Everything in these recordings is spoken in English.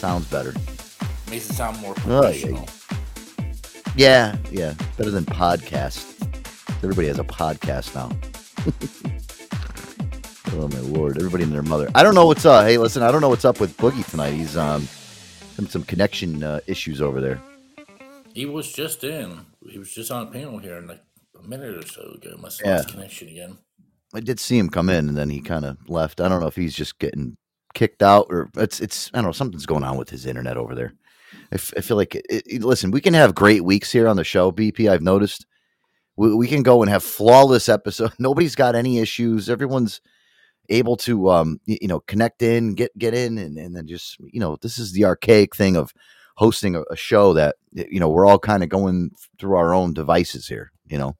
Sounds better. Makes it sound more Oh, yeah. professional. Yeah, yeah. Better than podcast. Everybody has a podcast now. oh my lord. Everybody and their mother. I don't know what's up. Hey, listen, I don't know what's up with Boogie tonight. He's um having some connection uh, issues over there. He was just in. He was just on a panel here in like a minute or so ago. Must have Yeah. lost connection again. I did see him come in and then he kind of left. I don't know if he's just getting kicked out or it's it's I don't know something's going on with his internet over there. I, f- I feel like it, it- listen, we can have great weeks here on the show, BP. I've noticed we, we can go and have flawless episodes. Nobody's got any issues. Everyone's able to um y- you know connect in, get get in, and and then just you know this is the archaic thing of hosting a, a show that you know we're all kind of going through our own devices here. You know.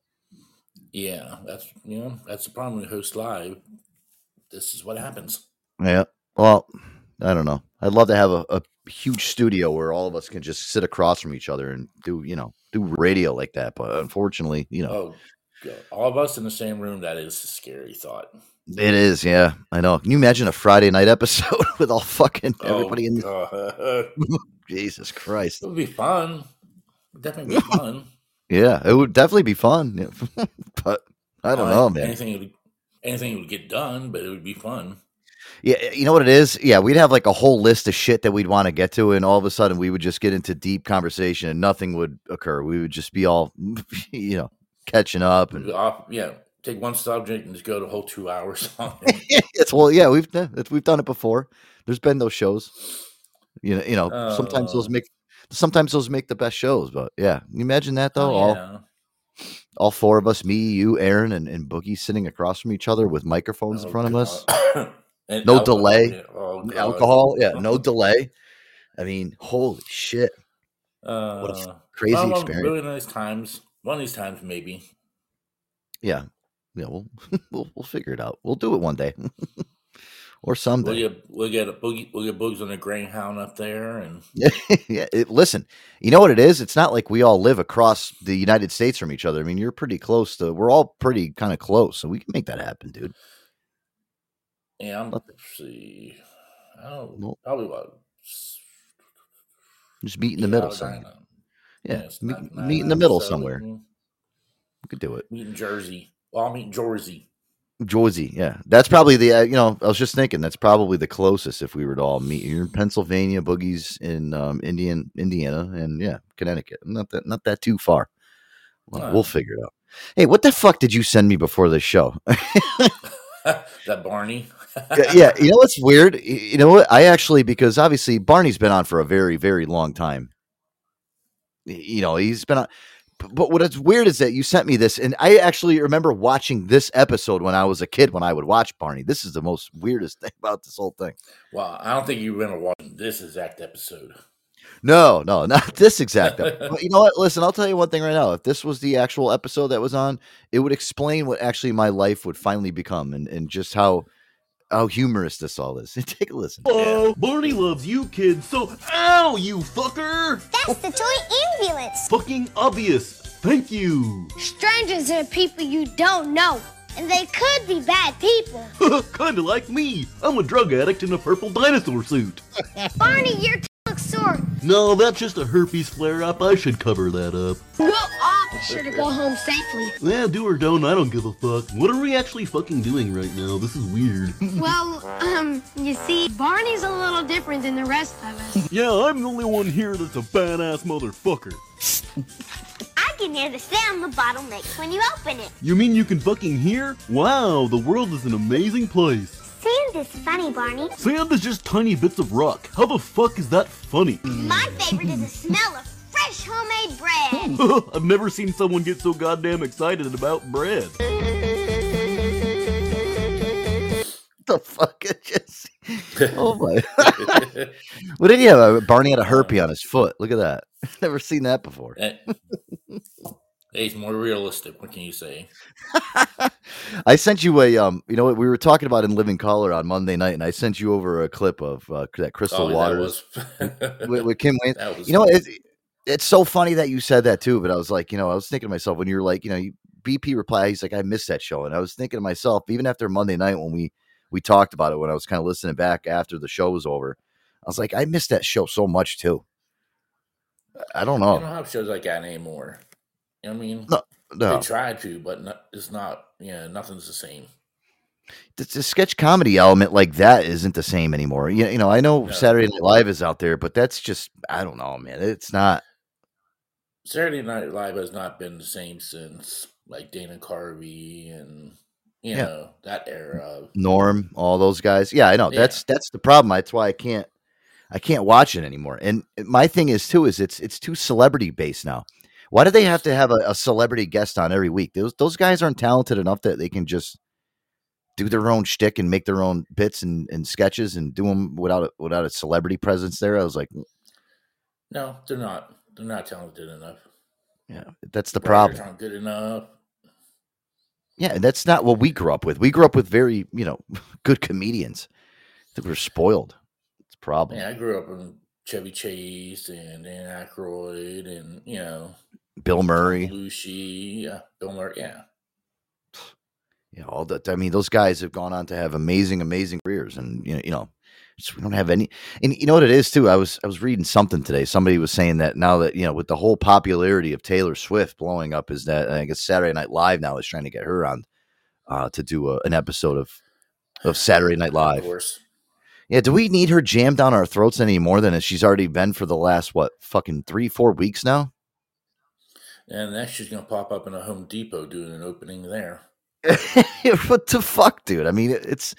Yeah, that's you know that's the problem with host live. This is what happens. Yeah. Well, I don't know. I'd love to have a, a huge studio where all of us can just sit across from each other and do, you know, do radio like that. But unfortunately, you know, Oh, God. all of us in the same room. That is a scary thought. it is. Yeah, I know. Can you imagine a Friday night episode with all fucking Oh, everybody in? The. Jesus Christ. it would be fun. Definitely be fun. Yeah, it would definitely be fun. but I don't Uh, know, man. Anything would, anything would get done, but it would be fun. Yeah, eh, you know what it is? Yeah, we'd have like a whole list of shit that we'd want to get to, and all of a sudden we would just get into deep conversation and nothing would occur. We would just be all, you know, catching up and Off, yeah, take one subject and just go the whole two hours on it. it's well, yeah, we've done it- we've done it before. There's been those shows. You know, you know, sometimes those Oh. make sometimes those make the best shows, but yeah. You imagine that though? Oh, All yeah. all four of us, me, you, Aaron, and, and Boogie sitting across from each other with microphones in Oh, front of us. And No alcohol, delay. Oh, Alcohol, yeah, no delay. I mean, holy shit. Uh, What a crazy well, well, experience. Really nice times. One of these times, maybe. Yeah. Yeah, we'll we'll we'll figure it out. We'll do it one day. or We'll someday. get we'll get a boogie we'll get boogs on a greyhound up there, and yeah, it, listen, you know what it is? It's not like we all live across the United States from each other. I mean, you're pretty close to. We're all pretty kind of close, so we can make that happen, dude. Yeah, I'm Let- let's see. Oh, Well- probably what? Just meet in the middle somewhere. down. Yeah, meet, not meet in the middle we somewhere. We could do it. Meet in Jersey. Well, I'll meet in Jersey. Jersey, yeah, that's probably the. Uh, you know, I was just thinking that's probably the closest if we were to all meet. You're in Pennsylvania, Boogie's in um, Indian, Indiana, and yeah, Connecticut. Not that, not that too far. Well. We'll figure it out. Hey, what the fuck did you send me before this show? that Barney. yeah, yeah, you know what's weird? You know what? I actually because obviously Barney's been on for a very, very long time. You know, he's been on. But what is weird is that you sent me this, and I actually remember watching this episode when I was a kid. When I would watch Barney, this is the most weirdest thing about this whole thing. Well, I don't think you were gonna this exact episode. No, no, not this exact. but you know what? Listen, I'll tell you one thing right now. If this was the actual episode that was on, it would explain what actually my life would finally become, and and just how how humorous this all is. Take a listen. Oh, Barney loves you kids, so ow, you fucker! That's the toy ambulance. Fucking obvious. Thank you. Strangers are people you don't know, and they could be bad people. Kinda like me. I'm a drug addict in a purple dinosaur suit. Barney, your tongue looks sore. No, that's just a herpes flare up. I should cover that up. Go off. Be sure to go home safely. Yeah, do or don't, I don't give a fuck. What are we actually fucking doing right now? This is weird. Well, um, you see, Barney's a little different than the rest of us. yeah, I'm the only one here that's a badass motherfucker. I can hear the sound the bottle makes when you open it. You mean you can fucking hear? Wow, the world is an amazing place. Sand is funny, Barney. Sand is just tiny bits of rock. How the fuck is that funny? My favorite is the smell of fresh homemade bread. I've never seen someone get so goddamn excited about bread. the fuck? It just Oh my! what did he have? Barney had a herpy on his foot. Look at that. Never seen that before. Eh. He's more realistic. What can you say? I sent you a um. You know what we were talking about in Living Color on Monday night, and I sent you over a clip of uh, that Crystal Oh, that Waters was with, with Kim Wayans. that was You know, it, it's so funny that you said that too. But I was like, you know, I was thinking to myself when you're like, you know, you, BP reply, he's like, I missed that show, and I was thinking to myself, even after Monday night when we we talked about it, when I was kind of listening back after the show was over, I was like, I missed that show so much too. I don't You know. don't have shows like that anymore. You know what I mean? No, no. They try to, but no, it's not. Yeah, nothing's the same. the, the sketch comedy element like that isn't the same anymore. You, you know, I know No. Saturday Night Live is out there, but that's just I don't know, man. It's not. Saturday Night Live has not been the same since like Dana Carvey and you Yeah. know that era. Of, Norm, all those guys. Yeah, I know. Yeah. That's that's the problem. That's why I can't I can't watch it anymore. And my thing is too is it's it's too celebrity based now. Why do they have to have a, a celebrity guest on every week? Those those guys aren't talented enough that they can just do their own shtick and make their own bits and, and sketches and do them without a, without a celebrity presence there. I was like, mm. no, they're not. They're not talented enough. yeah, that's the Writers problem. aren't good enough. Yeah, and that's not what we grew up with. We grew up with very, you know, good comedians. I think we're spoiled. It's a problem. Yeah, I grew up in Chevy Chase and Dan Aykroyd and you know Bill Murray. Belushi, yeah, Bill Murray. Yeah, Yeah, all that. I mean, those guys have gone on to have amazing, amazing careers, and you know, you know, just, we don't have any. And you know what it is too. I was I was reading something today. Somebody was saying that now that you know, with the whole popularity of Taylor Swift blowing up, is that I guess Saturday Night Live now is trying to get her on uh, to do a, an episode of of Saturday Night of Live. course. Yeah, do we need her jammed down our throats any more than she's already been for the last what fucking three, four weeks now? And next she's gonna pop up in a Home Depot doing an opening there. what the fuck, dude? I mean, it's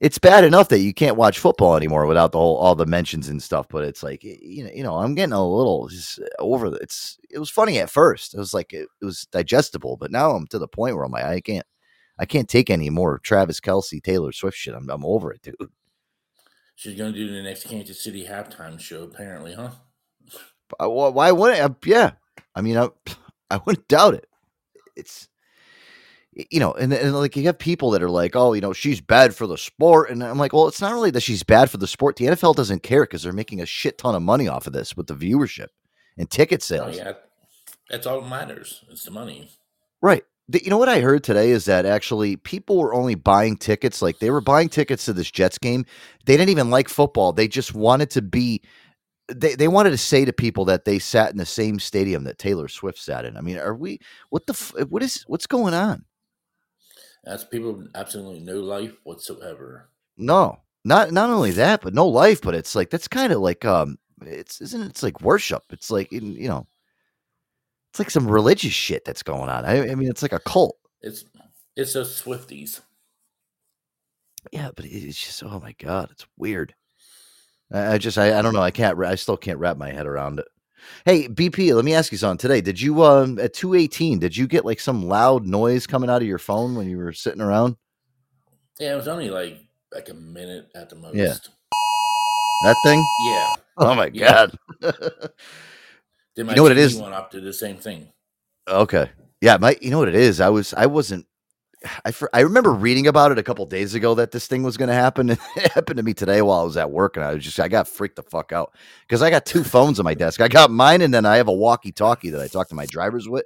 it's bad enough that you can't watch football anymore without the whole all the mentions and stuff. But it's like you know, you know, I'm getting a little just over. The, it's it was funny at first. It was like it, it was digestible, but now I'm to the point where I'm like, I can't, I can't take any more Travis Kelce, Taylor Swift shit. I'm I'm over it, dude. She's gonna do the next Kansas City halftime show, apparently, huh? Why why wouldn't I? Yeah, I mean, I I wouldn't doubt it. It's you know, and, and like you have people that are like, oh, you know, she's bad for the sport, and I'm like, well, it's not really that she's bad for the sport. The NFL doesn't care because they're making a shit ton of money off of this with the viewership and ticket Oh sales. yeah, that's all that matters. It's the money. Right. The- You know what I heard today is that actually people were only buying tickets, like they were buying tickets to this Jets game. They didn't even like football. They just wanted to be, they, they wanted to say to people that they sat in the same stadium that Taylor Swift sat in. I mean, are we, what the, what is, what's going on? That's people with absolutely no life whatsoever. No, not, not only that, but no life, but it's like, that's kind of like, um, it's, isn't it's like worship. It's like, in- you know, it's like some religious shit that's going on. I, I mean, it's like a cult. It's it's those Swifties. Yeah, but it's just oh my god, it's weird. I, just I, I don't know. I can't. I still can't wrap my head around it. Hey BP, let me ask you something today. Did you um at two eighteen? Did you get like some loud noise coming out of your phone when you were sitting around? Yeah, it was only like like a minute at the most. Yeah. That thing? Yeah. Oh my Yeah. god. Then You know what it is? Went up to the same thing. Okay. Yeah, my you know what it is? I was I wasn't I fr- I remember reading about it a couple days ago that this thing was going to happen. It happened to me today while I was at work, and I was just I got freaked the fuck out because I got two phones on my desk. I got mine, and then I have a walkie-talkie that I talk to my drivers with,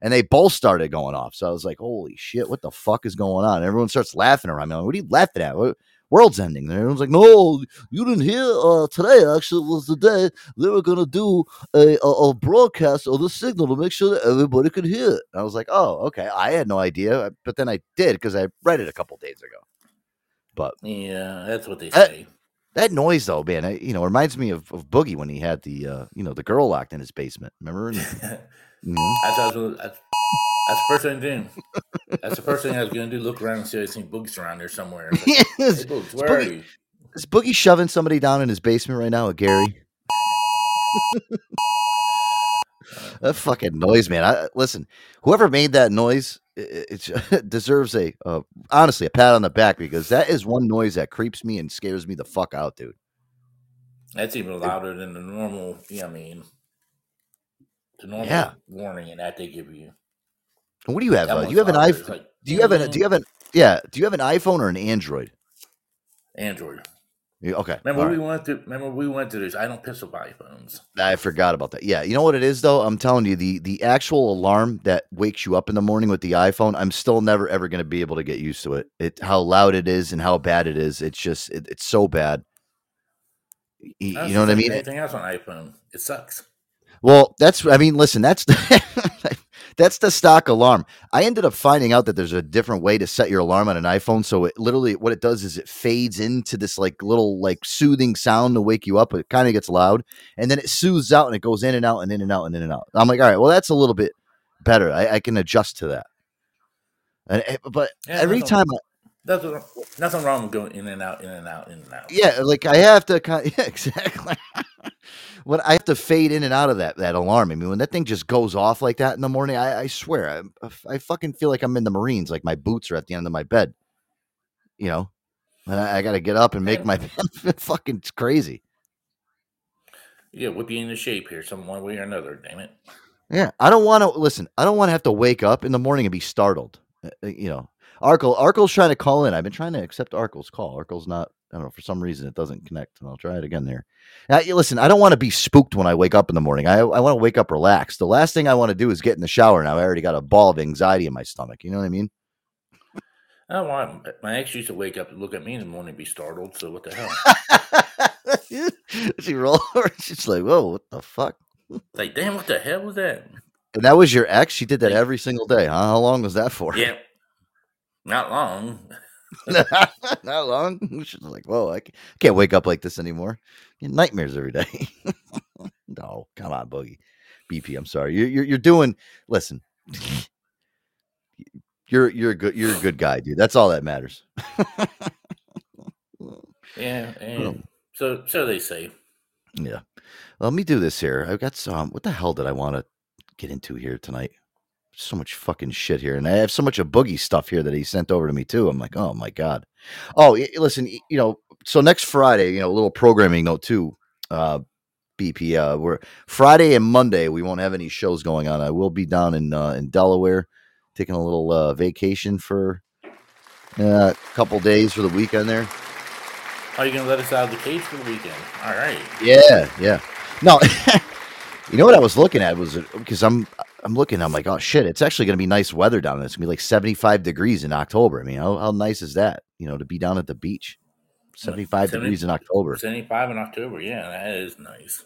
and they both started going off. So I was like, "Holy shit, what the fuck is going on?" And everyone starts laughing around me. Like, what are you laughing at? What- World's ending. And everyone's like, "No, you didn't hear. Uh, today actually was the day they were gonna do a, a, a broadcast of the signal to make sure that everybody could hear it. And I was like, oh, okay. I had no idea, but then I did because I read it a couple days ago. But Yeah, that's what they say. that noise, though, man, I, you know, reminds me of, of Boogie when he had the, uh, you know, the girl locked in his basement. Remember? And, you know? That's, what I was- that's, that's the first thing to do. That's the first thing I was going to do. Look around and see if I see Boogs around there somewhere. Like, hey, Boogs, where are Boogie- you? is Boogie shoving somebody down in his basement right now, Gary? that fucking noise, man. I, listen, whoever made that noise, it, it's, it deserves a uh, honestly a pat on the back because that is one noise that creeps me and scares me the fuck out, dude. That's even louder than the normal. Yeah, I mean, the normal Yeah. warning and that they give you. What do you have? Uh, do you have an iPhone? like, Do you have an? Do you have an? Yeah. Do you have an iPhone or an Android? Android? Yeah, Okay. Remember all we right. went to. Remember we went to this. I don't piss up iPhones. I forgot about that. Yeah, you know what it is though. I'm telling you, the the actual alarm that wakes you up in the morning with the iPhone, I'm still never ever going to be able to get used to it. It how loud it is and how bad it is. It's just it, it's so bad. Y- You, know what I mean? Anything else on iPhone? It sucks. Well, that's I mean, listen, that's that's the stock alarm. I ended up finding out that there's a different way to set your alarm on an iPhone. So it literally what it does is it fades into this like little like soothing sound to wake you up. It kind of gets loud and then it soothes out and it goes in and out and in and out and in and out. I'm like, all right, well, that's a little bit better. I, I can adjust to that. And, eh, but Yeah, every nothing- time I, Nothing, nothing wrong with going in and out, in and out, in and out. yeah, like I have to kind yeah, exactly. When I have to fade in and out of that that alarm. I mean, when that thing just goes off like that in the morning, I, I swear, I, I fucking feel like I'm in the Marines. Like my boots are at the end of my bed. You know, and I, I got to get up and make my fucking it's crazy. Yeah, whip you into shape here, some one way or another. Damn it. Yeah, I don't want to listen. I don't want to have to wake up in the morning and be startled. Uh, uh, You know, Arkle Arkle's trying to call in. I've been trying to accept Arkle's call. Arkle's not. I don't know for some reason it doesn't connect. And I'll try it again there. Now, listen, I don't want to be spooked when I wake up in the morning. I I want to wake up relaxed. The last thing I want to do is get in the shower. Now I already got a ball of anxiety in my stomach. You know what I mean? I don't want my ex used to wake up and look at me in the morning and be startled. So what the hell? she roll over. She's like, "Whoa, what the fuck?" like, damn, what the hell was that? And that was your ex. She did that every single day. Huh? How long was that for? Yeah, not long. Not long. She's like, whoa, I can't wake up like this anymore. Nightmares every day. no, come on, Boogie. BP, I'm sorry. You're you're, you're doing. Listen, you're you're a good you're a good guy, dude. That's all that matters. Yeah, and so so they say. Yeah. Let me do this here. I've got some. What the hell did I want to get into here tonight? So much fucking shit here, and I have so much of boogie stuff here that he sent over to me too. I'm like, oh my god. Oh, listen, you know, so next Friday, you know, a little programming note too. Uh, BP, uh, we're Friday and Monday. We won't have any shows going on. I will be down in uh, in Delaware, taking a little uh, vacation for uh, a couple days for the weekend there. Are you gonna let us out of the cage for the weekend? All right. Yeah, yeah. No, you know what I was looking at was because I'm I'm looking. I'm like, oh shit! It's actually going to be nice weather down there. It's going to be like 75 degrees in October. I mean, how, how nice is that? You know, to be down at the beach, 75 70 degrees in October. Seventy-five in October. Yeah, that is nice.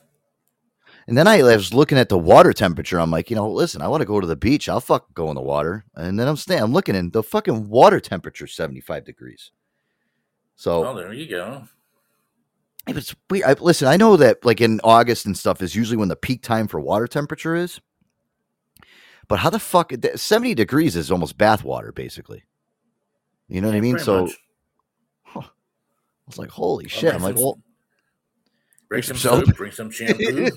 And then I, I was looking at the water temperature. I'm like, you know, listen, I want to go to the beach. I'll fuck go in the water. And then I'm staying. I'm looking, and the fucking water temperature 75 degrees. So Oh, there you go. But it's weird. I, listen, I know that like in August and stuff is usually when the peak time for water temperature is. But how the fuck 70 degrees is almost bath water, basically. You know what I mean? So much. I was like, holy I'll shit. I'm like, well, bring some soap. bring some shampoo.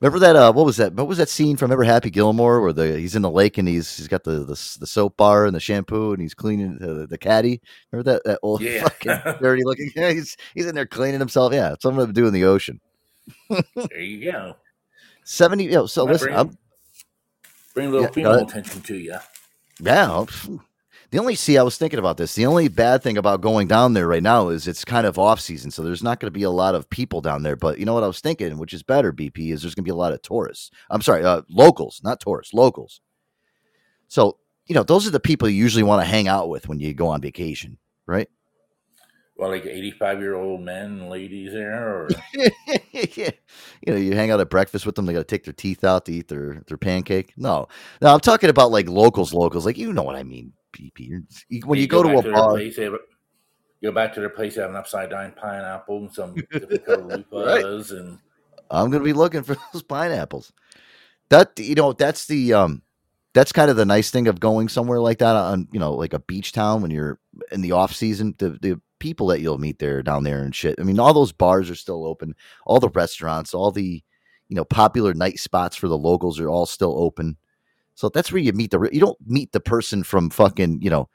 remember that uh what was that? What was that scene from Ever Happy Gilmore where the he's in the lake and he's he's got the the, the soap bar and the shampoo and he's cleaning the, the caddy? Remember that that old Yeah. fucking dirty looking yeah, he's he's in there cleaning himself. Yeah, it's something to do in the ocean. there you go. 70 you know, so listen, bring- I'm Bring a little Yeah, female attention to you. Yeah. The only see, I was thinking about this. The only bad thing about going down there right now is it's kind of off season, so there's not going to be a lot of people down there. But you know what I was thinking, which is better, BP, is there's going to be a lot of tourists. I'm sorry, uh, locals, not tourists, locals. So you know, those are the people you usually want to hang out with when you go on vacation, right? Well, like eighty-five-year-old men and ladies there, or yeah. You know, you hang out at breakfast with them. They got to take their teeth out to eat their their pancake. No, no, I'm talking about like locals, locals. Like you know what I mean, BP. You're- you- When you, go, to a bar, place, have go back to their place, they have an upside down pineapple and some color Right. and I'm gonna be looking for those pineapples. That you know, that's the um that's kind of the nice thing of going somewhere like that on you know, like a beach town when you're in the off season. The the people that you'll meet there down there and shit. I mean, all those bars are still open, all the restaurants, all the you know, popular night spots for the locals are all still open. So that's where you meet the. You don't meet the person from fucking you know,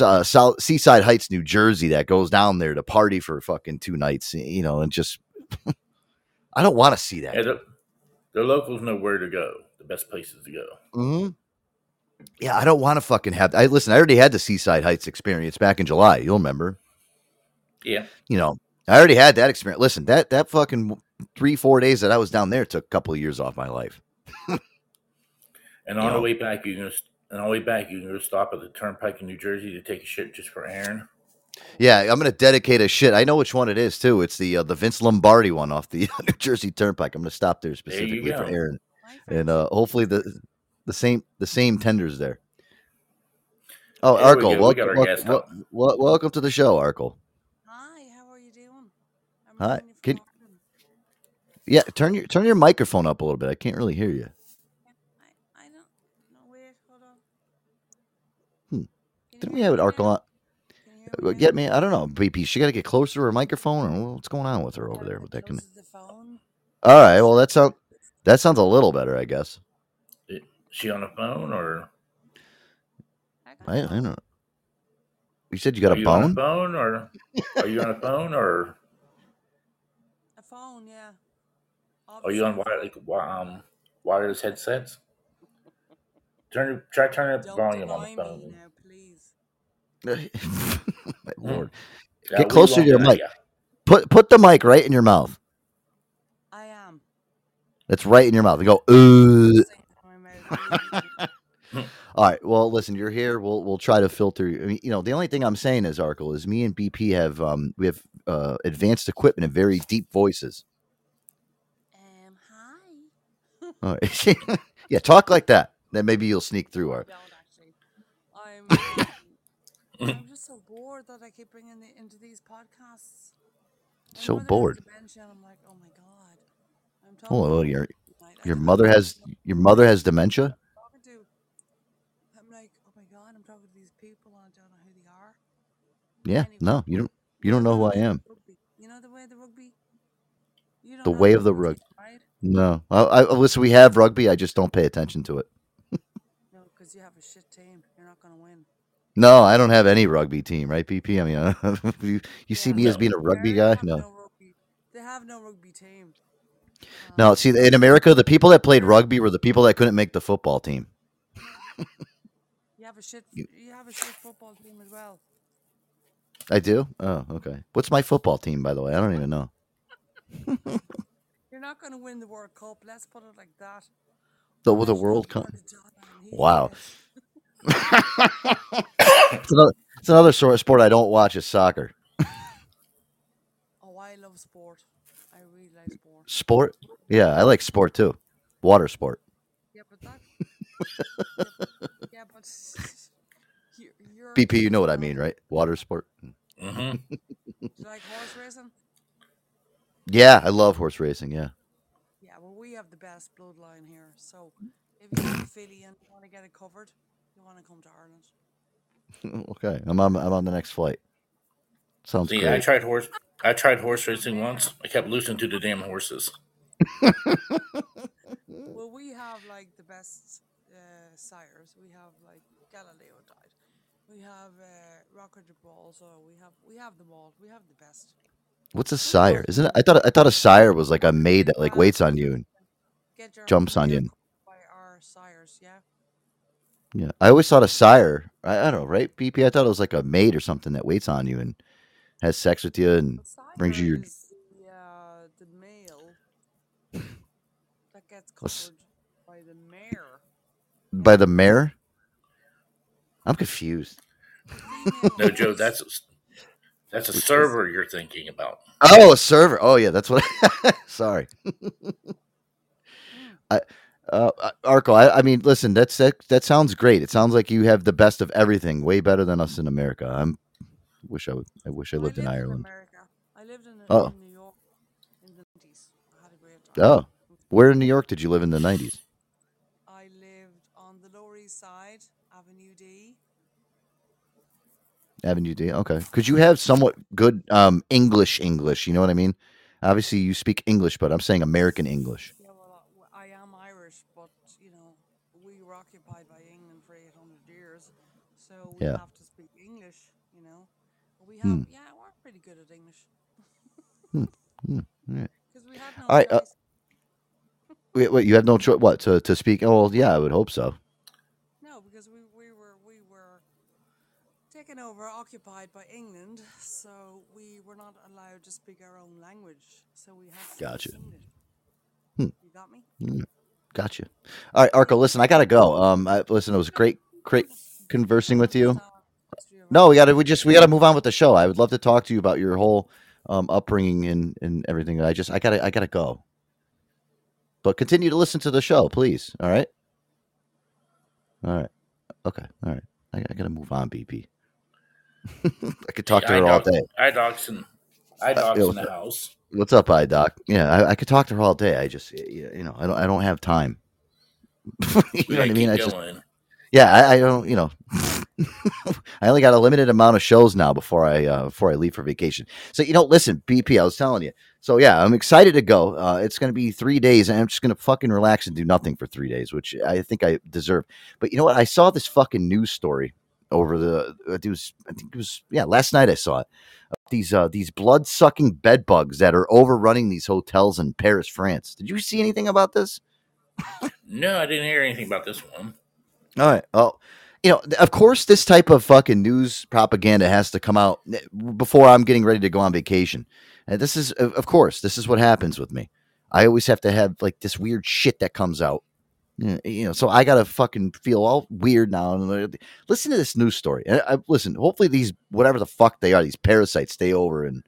uh, South, Seaside Heights, New Jersey, that goes down there to party for fucking two nights. You know, and just. I don't want to see that. Yeah, the, the locals know where to go, the best places to go. hmm Yeah, I don't want to fucking have. I listen. I already had the Seaside Heights experience back in July. You'll remember. Yeah. You know, I already had that experience. Listen, that that fucking three four days that I was down there took a couple of years off my life. And on You the know. way back, you can just, and on the way back, you can go stop at the turnpike in New Jersey to take a shit just for Aaron. Yeah, I'm gonna dedicate a shit. I know which one it is too. It's the uh, the Vince Lombardi one off the New Jersey Turnpike. I'm gonna stop there you specifically for. Aaron, and uh, hopefully the the same the same tenders there. Oh, There we Arkle, go. We welcome, welcome, guest wel- up. wel- welcome to the show, Arkle. Hi, how are you doing? I'm Hi, ringing you from can- Yeah, turn your turn your microphone up a little bit. I can't really hear you. I, I don't. No, wait, hold on. Hmm. Can you Didn't we hear have it me Arkle now? on? Can you hear Uh, me Get me? I don't know. BP. She got to get closer to her microphone, or what's going on with her over Gotta there get with that? close to the phone. All right. Well, that sounds that sounds a little better, I guess. Is she on the phone or I got I, a I phone. don't know. You said you got are a you on a bone? phone or are you on a phone or A phone, yeah. are you on wire, like um wireless headsets? Turn try turning up the Don't volume on deny the me phone. now, please. My lord. Yeah, Get closer to won't your mic. ya. Put put the mic right in your mouth. I am. That's right in your mouth. And go, uh. Saying it in my mouth. All right. Well, listen, you're here. We'll we'll try to filter. I mean, you know, the only thing I'm saying is, Arkle, is me and BP have um we have uh advanced equipment and very deep voices. Um, hi. All right. yeah, talk like that. Then maybe you'll sneak through our. don't actually. I'm. Um, I'm just so bored that I keep bringing the, into these podcasts. My So bored. dementia, I'm like, oh my god. I'm Oh, talking well, to your her tonight. I your mother has your mother has dementia. who I'm talking to. I'm like, oh my god, I'm talking to these people, and I don't know who they are. Yeah. No, you don't. You don't know who I am. You know the way of the rugby. You don't The way of the rugby rug. right? No. I, I listen. We have rugby. I just don't pay attention to it. No, because you have a shit team. You're not to win. No, I don't have any rugby team, right, PP? I mean, you, you see Yeah, me as No. being a rugby guy? have No. no rugby. They have no rugby team. No, Um, see, in America, the people that played rugby were the people that couldn't make the football team. you have a shit. You- You have a shit football team as well. I do? Oh, okay. What's my football team, by the way? I don't even know. You're not going to win the World Cup. Let's put it like that. The, the World Cup. Maradona and he Wow. It's another, it's another sort of sport I don't watch is soccer. Oh, I love sport. I really like sport. Sport? Yeah, I like sport too. Water sport. Yeah, but that. yeah, but- yeah, but you- you're. BP, you know what I mean, right? Water sport. hmm Do you like horse racing? Yeah, I love horse racing. Yeah. Yeah, well, we have the best bloodline here. So if you have a filly and you want to get it covered, you want to come to Ireland. okay, I'm on. I'm on the next flight. Sounds See, I tried horse. I tried horse racing once. I kept losing to the damn horses. Well, we have like the best uh, sires. We have like Galileo died. We have uh, Rocker de so We have we have them all. We have the best. What's a sire? Isn't it? I thought I thought a sire was like a maid that like waits on you. And, Jumps on you. by our sires. Yeah. yeah, I always thought a sire. I, I don't know, right? BP. I thought it was like a maid or something that waits on you and has sex with you and brings you your. the, uh, the male that gets covered by the mare. by the mayor. I'm confused. No, Joe, horse- that's that's a server you're thinking about. Oh, a server. Oh, yeah, that's what. sorry. I, uh, uh, Arco. I, I mean, listen. That's that. That sounds great. It sounds like you have the best of everything. Way better than us in America. I'm. Wish I would. I wish I lived in Ireland. America. I lived in, Oh. in New York in the 90s. I had a great time. Oh, where in New York did you live in the '90s? I lived on the Lower East Side, Avenue D. Avenue D. Okay. because you have somewhat good um, English English? You know what I mean? Obviously, you speak English, but I'm saying American English. Yeah, well, I am Irish, but you know, we were occupied by England for 800 years, So we Yeah. have to speak English, you know. We have, Hmm. yeah, we're pretty good at English. Hmm. Hmm. All right. No All right, uh. Wait, wait, you had no choice. What to to speak? Oh, yeah, I would hope so. No, because we, we were we were taken over, occupied by England, so we were not allowed to speak our own language. So we had to Gotcha. Hmm. You got me? Mm, Gotcha. All right, Arco. Listen, I gotta go. Um, I, listen, it was great, great conversing with you. No, we gotta. We just we gotta move on with the show. I would love to talk to you about your whole um upbringing and and everything. I just I gotta I gotta go. But continue to listen to the show, please. All right. All right. Okay. All right. I, I gotta move on, BP. I could talk to Hey, her all iDocs- day. iDocs in, iDocs yo, in the house. What's up, I Doc? Yeah, I, I could talk to her all day. I just, you know, I don't, I don't have time. you know what I mean? I just, yeah, I, I don't, you know, I only got a limited amount of shows now before I, uh, before I leave for vacation. So you know, listen, BP, I was telling you. So yeah, I'm excited to go. Uh, it's going to be three days, and I'm just going to fucking relax and do nothing for three days, which I think I deserve. But you know what? I saw this fucking news story over the. It was, I think it was, yeah, last night I saw it. These uh, these blood sucking bed bugs that are overrunning these hotels in Paris, France. Did you see anything about this? No, I didn't hear anything about this one. All right. Well, you know, of course, this type of fucking news propaganda has to come out before I'm getting ready to go on vacation. And this is, of of course, this is what happens with me. I always have to have like this weird shit that comes out. You know, so I gotta fucking feel all weird now. Listen to this news story. I, listen, hopefully these whatever the fuck they are, these parasites, stay over in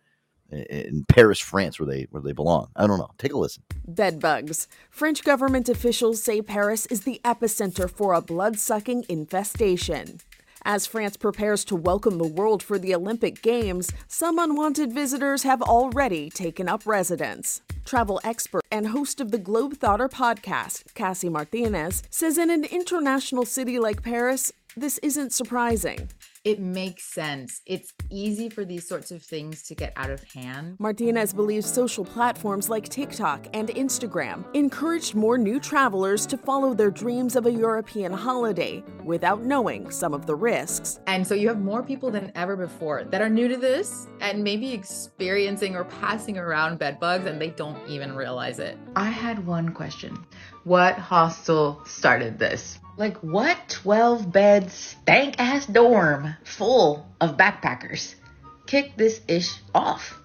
in Paris, France, where they where they belong. I don't know. Take a listen. Bedbugs. French government officials say Paris is the epicenter for a blood sucking infestation. As France prepares to welcome the world for the Olympic Games, some unwanted visitors have already taken up residence. Travel expert and host of the Globe Globetrotter podcast, Cassie Martinez, says in an international city like Paris, this isn't surprising. It makes sense. It's easy for these sorts of things to get out of hand. Martinez believes social platforms like TikTok and Instagram encouraged more new travelers to follow their dreams of a European holiday without knowing some of the risks. And so you have more people than ever before that are new to this and maybe experiencing or passing around bed bugs and they don't even realize it. I had one question. What hostel started this? Like, what 12 bed stank ass dorm full of backpackers Kick this ish off?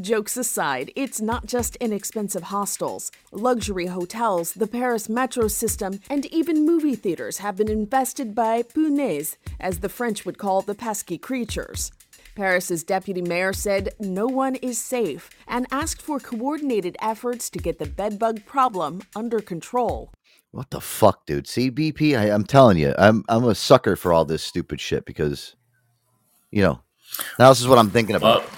Jokes aside, it's not just inexpensive hostels. Luxury hotels, the Paris metro system, and even movie theaters have been infested by punaises, as the French would call the pesky creatures. Paris's deputy mayor said no one is safe and asked for coordinated efforts to get the bedbug problem under control. What the fuck, dude? See, BP, I, I'm telling you, I'm I'm a sucker for all this stupid shit because, you know, now this is what I'm thinking about. Well,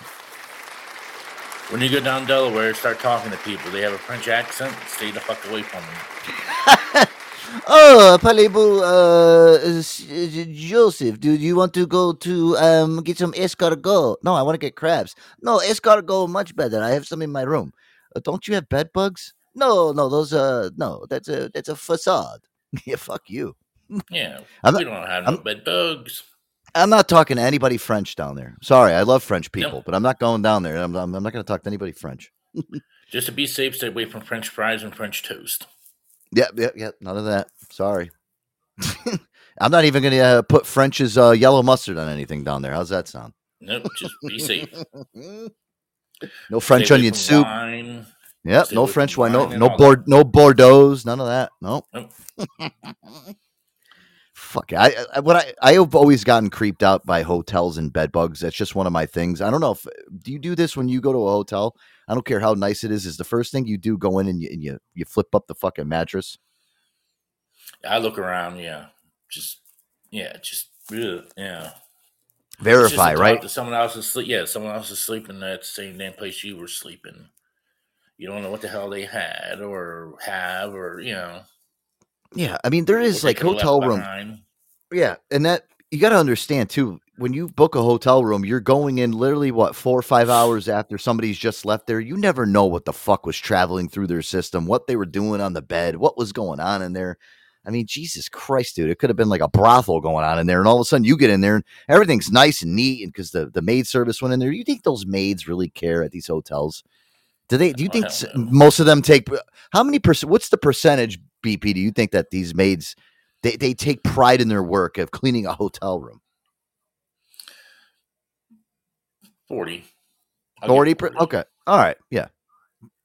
when you go down Delaware, start talking to people. They have a French accent. Stay the fuck away from them. Oh, parlez-vous, uh, uh, Joseph? Do you want to go to um get some escargot? No, I want to get crabs. No, escargot much better. I have some in my room. Uh, don't you have bed bugs? No, no, those uh, no, that's a that's a facade. yeah, fuck you. Yeah, I'm we not- don't have no I'm- bed bugs. I'm not talking to anybody French down there. Sorry, I love French people, but I'm not going down there. I'm, I'm, I'm not going to talk to anybody French. Just to be safe, stay away from French fries and French toast. Yeah, yeah, yeah. None of that. Sorry. I'm not even going to uh, put French's uh, yellow mustard on anything down there. How's that sound? Nope, just be safe. No French onion soup. wine. Yep, no French wine, no no Bord, no Bordeaux, none of that. No. Nope. Fuck. it. I, I what I I have always gotten creeped out by hotels and bed bugs. That's just one of my things. I don't know if do you do this when you go to a hotel? I don't care how nice it is. Is the first thing you do go in and you and you, you flip up the fucking mattress? I look around, yeah. Just yeah, just ugh, yeah. Verify, right? someone else is sleep. Yeah, someone else is sleeping at the same damn place you were sleeping. You don't know what the hell they had or have or you know. Yeah, I mean there is like hotel room. behind. Yeah, and that you got to understand too. When you book a hotel room, you're going in literally what four or five hours after somebody's just left there. You never know what the fuck was traveling through their system, what they were doing on the bed, what was going on in there. I mean, Jesus Christ, dude! It could have been like a brothel going on in there, and all of a sudden you get in there and everything's nice and neat, and because the the maid service went in there. You think those maids really care at these hotels? Do they? Do you think most of them take? How many percent? What's the percentage, BP? Do you think that these maids they they take pride in their work of cleaning a hotel room? 40. I'll give Forty. Per- okay. All right. Yeah.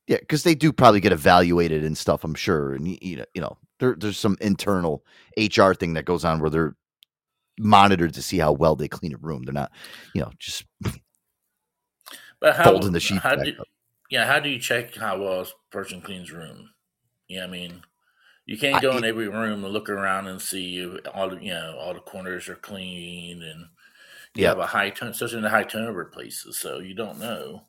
Yeah, because they do probably get evaluated and stuff. I'm sure, and you know, you know, there, there's some internal HR thing that goes on where they're monitored to see how well they clean a room. They're not, you know, just But how, folding the sheets how back do, Yeah, how do you check how well a person cleans room? Yeah, I mean, you can't go in every room and look around and see if all the you know all the corners are clean and you Yeah. have a high turn, especially in the high turnover places. So you don't know.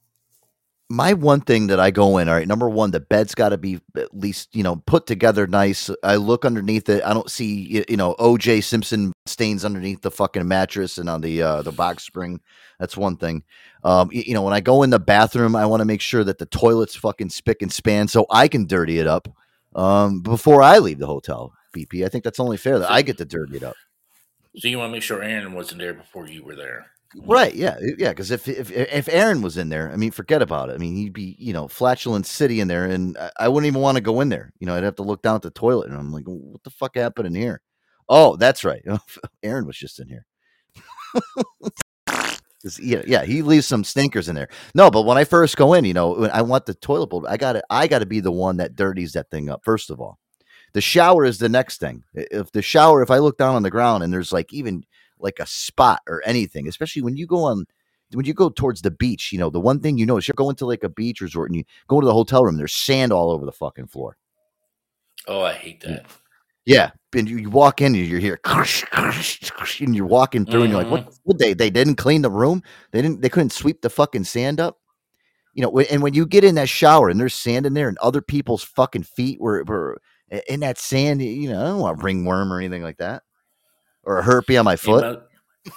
My one thing that I go in, all right, number one, the bed's got to be at least, you know, put together nice. I look underneath it. I don't see, you know, OJ Simpson stains underneath the fucking mattress and on the uh, the box spring. That's one thing. Um, y- you know, when I go in the bathroom, I want to make sure that the toilet's fucking spick and span so I can dirty it up um, before I leave the hotel. BP, I think that's only fair that I get to dirty it up. So you want to make sure Aaron wasn't there before you were there. Right. Mm-hmm. Yeah. Yeah. Because if, if if Aaron was in there, I mean, forget about it. I mean, he'd be you know flatulent city in there, and I, I wouldn't even want to go in there. You know, I'd have to look down at the toilet, and I'm like, what the fuck happened in here? Oh, that's right. Aaron was just in here. yeah, yeah, he leaves some stinkers in there. No, but when I first go in, you know, I want the toilet bowl. I got to I got to be the one that dirties that thing up first of all. The shower is the next thing. If the shower, if I look down on the ground and there's like even like a spot or anything, especially when you go on when you go towards the beach, you know, the one thing you notice, you're going to like a beach resort and you go into the hotel room, there's sand all over the fucking floor. Oh, I hate that. Yeah. And you, you walk in and you're here and you're walking through and you're like, what mm-hmm. would they they didn't clean the room? They didn't they couldn't sweep the fucking sand up. You know, and when you get in that shower and there's sand in there and other people's fucking feet were, were in that sand, you know, I don't want ringworm or anything like that. Or a herpy on my You foot.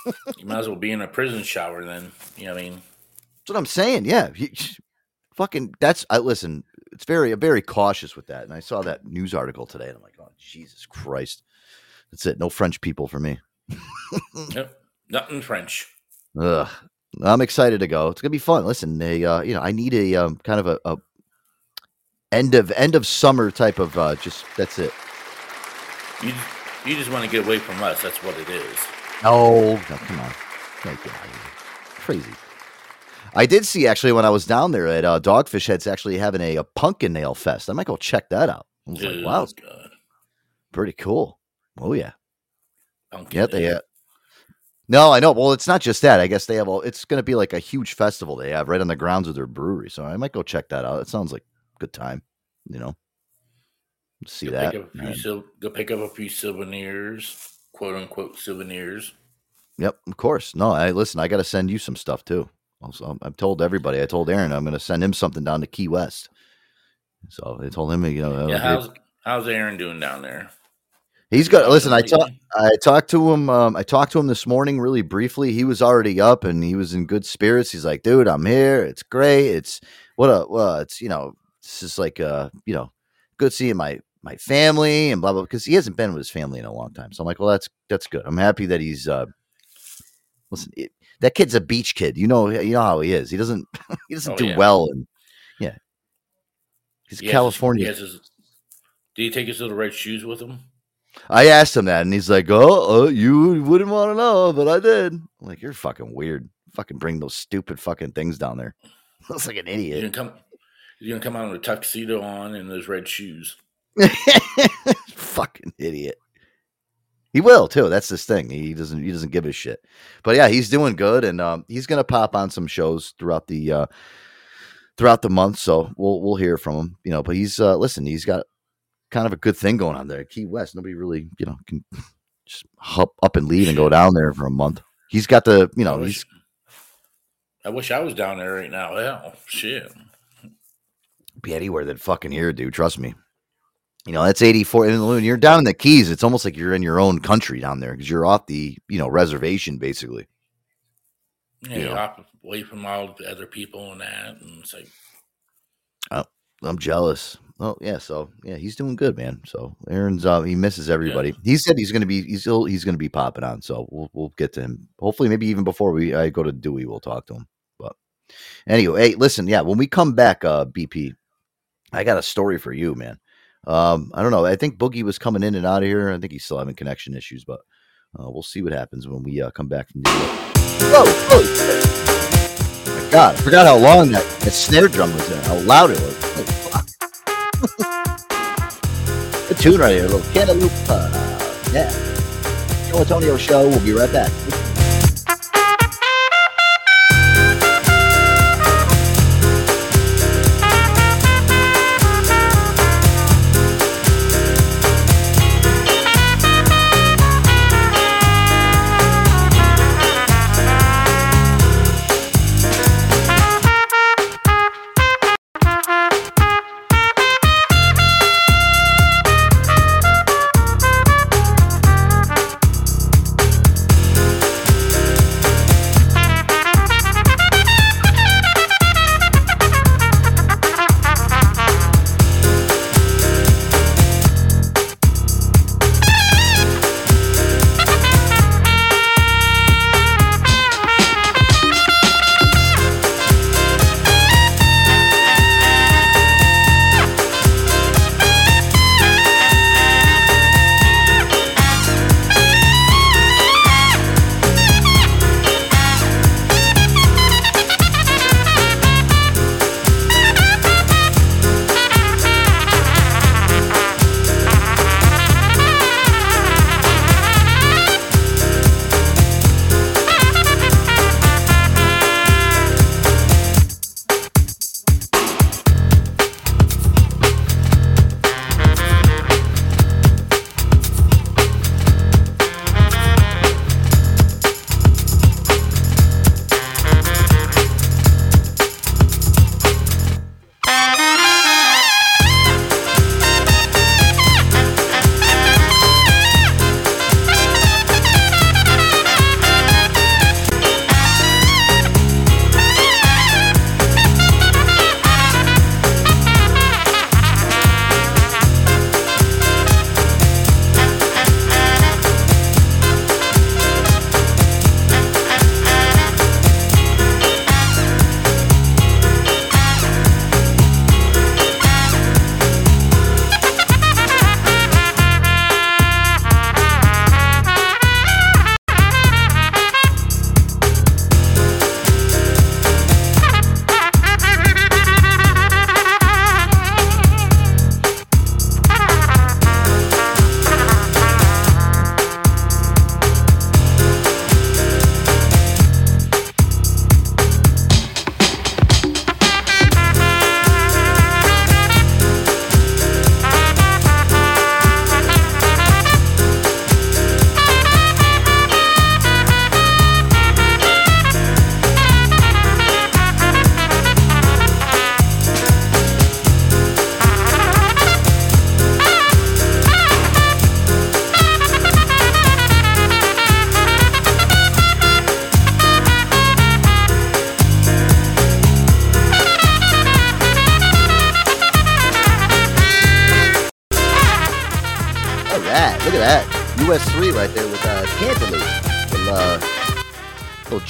might, you might as well be in a prison shower then. You know what I mean? That's what I'm saying. Yeah. You- fucking that's I listen, it's very very cautious with that. And I saw that news article today and I'm like, oh Jesus Christ. That's it. No French people for me. Yep. Nothing French. Ugh. I'm excited to go. It's gonna be fun. Listen, they uh, you know, I need a um, kind of a, a end of end of summer type of uh just that's it. You you just want to get away from us. That's what it is. No, no, come on. Don't get out of here. Crazy. I did see actually when I was down there at uh, Dogfish Heads actually having a, a pumpkin nail fest. I might go check that out. I was like, Ew, wow, God. pretty cool. Oh yeah, Pumpkin yeah, they. Uh, no, I know. Well, it's not just that. I guess they have all. It's going to be like a huge festival they have right on the grounds of their brewery. So I might go check that out. It sounds like a good time. You know, see Go that. Pick up a few And- sil- go pick up a few souvenirs, quote unquote souvenirs. Yep, of course. No, I listen. I got to send you some stuff too. Also, I've told everybody. I told Aaron I'm going to send him something down to Key West. So I told him, you know, Yeah, uh, how's how's Aaron doing down there? he's got. Listen, I talked. I talked to him. Um, I talked to him this morning, really briefly. He was already up and he was in good spirits. He's like, "Dude, I'm here. It's great. It's what a well. It's you know, it's just like uh, you know, good seeing my my family and blah blah. Because he hasn't been with his family in a long time. So I'm like, well, that's that's good. I'm happy that he's uh, listen. It, that kid's a beach kid. You know, you know how he is. He doesn't he doesn't Oh, do yeah. well and yeah. He's He has his- California. he his- did he take his little red shoes with him? I asked him that, and he's like, "Oh, uh, you wouldn't want to know, but I did." I'm like, "You're fucking weird. Fucking bring those stupid fucking things down there." Looks like an He's gonna idiot. You're gonna come out with a tuxedo on and those red shoes. fucking idiot. He will too. That's this thing. He doesn't. He doesn't give a shit. But yeah, he's doing good, and um, he's gonna pop on some shows throughout the uh, throughout the month. So we'll we'll hear from him. You know, but he's uh, listen. He's got kind of a good thing going on there. Key West. Nobody really, you know, can just hop up and leave and go down there for a month. He's got the, you know, I he's wish, I wish I was down there right now. Hell, shit. be anywhere than fucking here, dude. Trust me. You know, that's 84. And when you're down in the Keys, it's almost like you're in your own country down there because you're off the, you know, reservation basically. Yeah, You you're know. off away from all the other people and that, and it's like Oh, I'm jealous. oh yeah. So yeah, he's doing good, man. So Aaron's uh, he misses everybody. He said he's gonna be he's still he's gonna be popping on. So we'll we'll get to him. Hopefully, maybe even before we I go to Dewey, we'll talk to him. But anyway, hey, listen, yeah, when we come back, uh, BP, I got a story for you, man. Um, I don't know. I think Boogie was coming in and out of here. I think he's still having connection issues, but uh, we'll see what happens when we uh, come back from the. Whoa! Holy shit. My God, I forgot how long that, that snare drum was there. How loud it was. Fuck. Good tune right here, a little cantaloupe. Uh, yeah. Joe Antonio show. We'll be right back.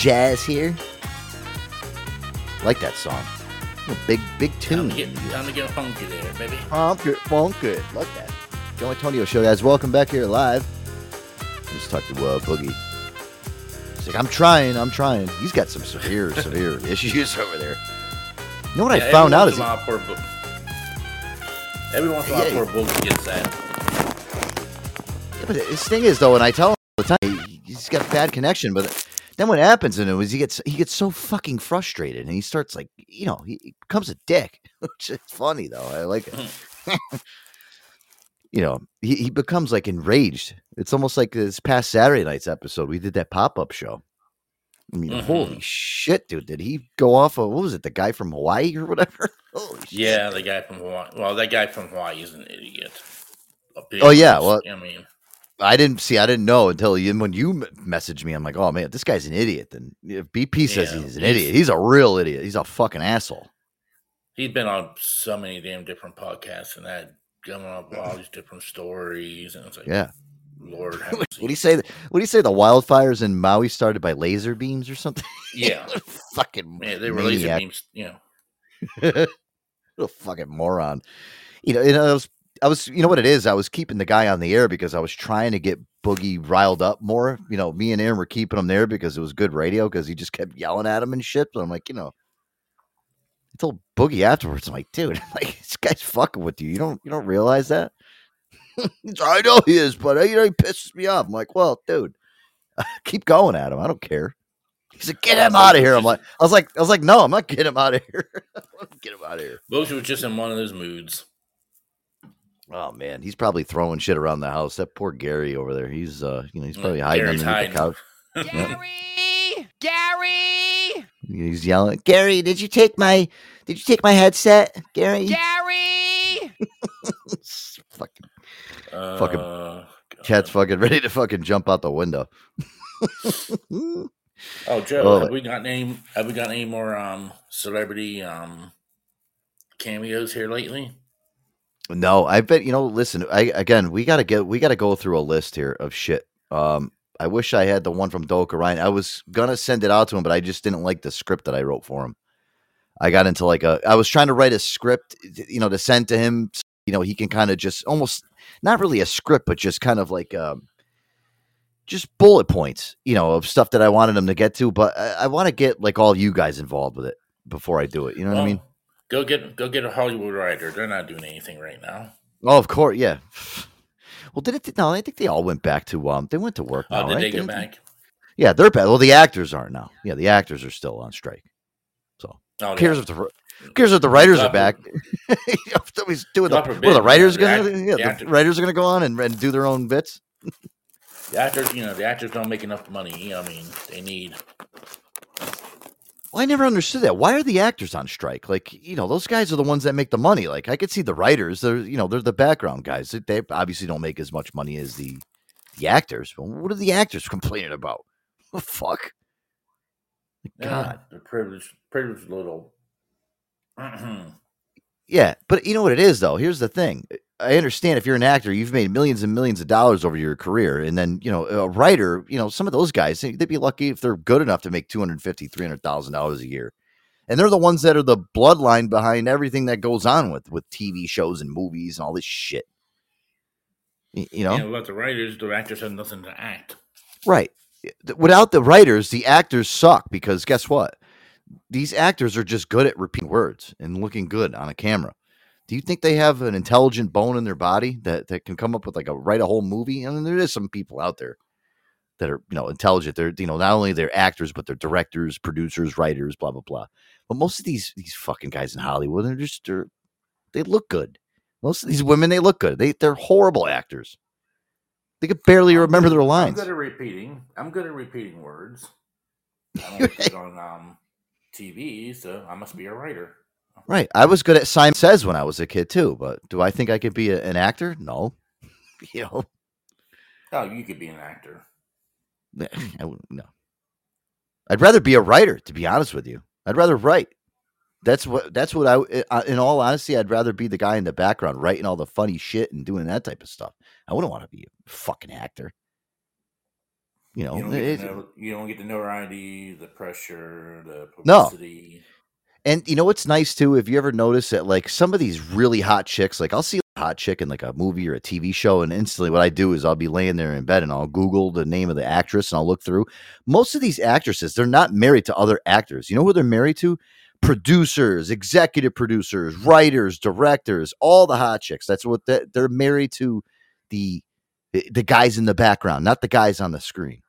Jazz here. Like that song. A big, big Time tune. to get, time to get funky there, baby. Pump it, funk it. Like that. Joe Antonio Show, guys. Welcome back here live. Let's talk to uh, Boogie. He's like, I'm trying, I'm trying. He's got some severe, severe issues over there. You know what Yeah, I found out is in a poor Bo- Every once in a while, Yeah. poor Boogie gets that. Yeah, but his thing is though, and I tell him all the time, he- he's got a bad connection. But then what happens in him is he gets he gets so fucking frustrated, and he starts like you know he, he becomes a dick, which is funny though. I like it. you know, he, he becomes like enraged. It's almost like this past Saturday night's episode. We did that pop up show. I mean, Mhm. holy shit, dude! Did he go off of what was it? The guy from Hawaii or whatever? Holy shit. Yeah, the guy from Hawaii. Well, that guy from Hawaii is an idiot. Oh yeah, well, I mean, I didn't see. I didn't know until you when you messaged me. I'm like, oh man, this guy's an idiot. Then if BP says Yeah, he's an he's- idiot, he's a real idiot. He's a fucking asshole. He's been on so many damn different podcasts and that coming up with all these different stories, and it's like, Yeah. Lord, What do you say? What do you say? The wildfires in Maui started by laser beams or something? yeah, fucking yeah, they were laser beams, you know. what a fucking moron. You know, you know, was, I was, you know what it is? I was keeping the guy on the air because I was trying to get Boogie riled up more. You know, me and Aaron were keeping him there because it was good radio because he just kept yelling at him and shit. But I'm like, you know, I told Boogie afterwards, I'm like, dude, like this guy's fucking with you. You don't, you don't realize that? I know he is, but uh, you know, he pisses me off. I'm like, well, dude, keep going at him. I don't care. He's like, get him out of here. I'm like, I was like, I was like, no, I'm not getting him out of here. get him out of here. Boogie was just in one of those moods. Oh man, he's probably throwing shit around the house. That poor Gary over there. He's uh, you know, he's probably hiding Gary's underneath hiding. the couch. Gary, Gary. He's yelling, Gary, did you take my, did you take my headset, Gary? Gary. fucking, fucking Uh, cat's fucking ready to fucking jump out the window. Oh, Joe, Oh, have we got any? Have we got any more um celebrity um cameos here lately? No, I bet you know. Listen, I again, we gotta get, we gotta go through a list here of shit. Um, I wish I had the one from Doka Ryan. I was gonna send it out to him, but I just didn't like the script that I wrote for him. I got into like a, I was trying to write a script, you know, to send to him. so, You know, he can kind of just almost not really a script, but just kind of like um, just bullet points, you know, of stuff that I wanted him to get to. But I, I want to get like all you guys involved with it before I do it. You know what I mean? Go get go get a Hollywood writer. They're not doing anything right now. Oh, of course, yeah. Well, did it? No, I think they all went back to um. They went to work. Oh, now, did right? they go Didn't back? Yeah, they're back. Well, the actors aren't now. Yeah, the actors are still on strike. So Oh, cares yeah. if the cares if the writers are back? Somebody's doing the, well, the writers you know, gonna the act- yeah, the the writers are gonna go on and, and do their own bits. The actors, you know, the actors don't make enough money. You know, I mean, they need. Well, I never understood that. Why are the actors on strike? Like, you know, those guys are the ones that make the money. Like, I could see the writers. They're, you know, they're the background guys. They- obviously don't make as much money as the the actors. But what are the actors complaining about? What the fuck? Yeah, God. the privileged, privileged little. Yeah, but you know what it is though. Here's the thing. I understand if you're an actor, you've made millions and millions of dollars over your career, and then you know a writer. You know some of those guys, they'd be lucky if they're good enough to make two hundred fifty, three hundred thousand dollars a year, and they're the ones that are the bloodline behind everything that goes on with with TV shows and movies and all this shit. You know, You know, let the writers, the actors have nothing to act. Right. Without the writers, the actors suck because guess what? These actors are just good at repeating words and looking good on a camera. Do you think they have an intelligent bone in their body that, that can come up with like a write a whole movie? I mean, there is some people out there that are, you know, intelligent. They're, you know, not only they're actors, but they're directors, producers, writers, blah, blah, blah. But most of these these fucking guys in Hollywood, they're just they're, they look good. Most of these women, they look good. They they're horrible actors. They could barely remember their lines. I'm good at repeating. I'm good at repeating words. I don't on um, TV, so I must be a writer. Right. I was good at Simon Says when I was a kid too, but do I think I could be a, an actor? No. You know, Oh, you could be an actor. I wouldn't, no. I'd rather be a writer, to be honest with you. I'd rather write. That's what. That's what I. In all honesty, I'd rather be the guy in the background writing all the funny shit and doing that type of stuff. I wouldn't want to be a fucking actor. You know, You don't, get to know, you don't get the notoriety, the pressure, the No. And you know what's nice too? If you ever notice that, like some of these really hot chicks, like I'll see a hot chick in like a movie or a TV show, and instantly what I do is I'll be laying there in bed and I'll Google the name of the actress and I'll look through. Most of these actresses, they're not married to other actors. You know who they're married to? Producers, executive producers, writers, directors, all the hot chicks. That's what they- they're married to. The the guys in the background, not the guys on the screen.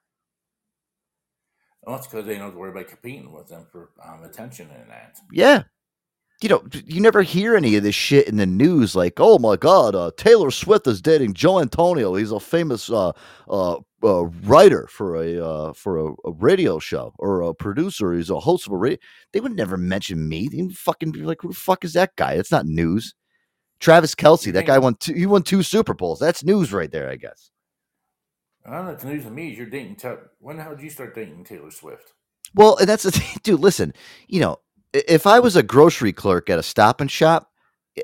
Well, that's because they don't worry about competing with them for um, attention and that. Yeah. You know, you never hear any of this shit in the news like, oh my God, uh, Taylor Swift is dating Joe Antonio. He's a famous uh, uh, uh, writer for a uh, for a, a radio show or a producer. He's a host of a radio. They would never mention me. They'd fucking be like, who the fuck is that guy? That's not news. Travis Kelce, that guy won two, he won two Super Bowls. That's news right there, I guess. I don't know. It's news to me. is You're dating. Ta- when the hell did you start dating Taylor Swift? Well, and that's the thing, dude. Listen, you know, If I was a grocery clerk at a Stop and Shop,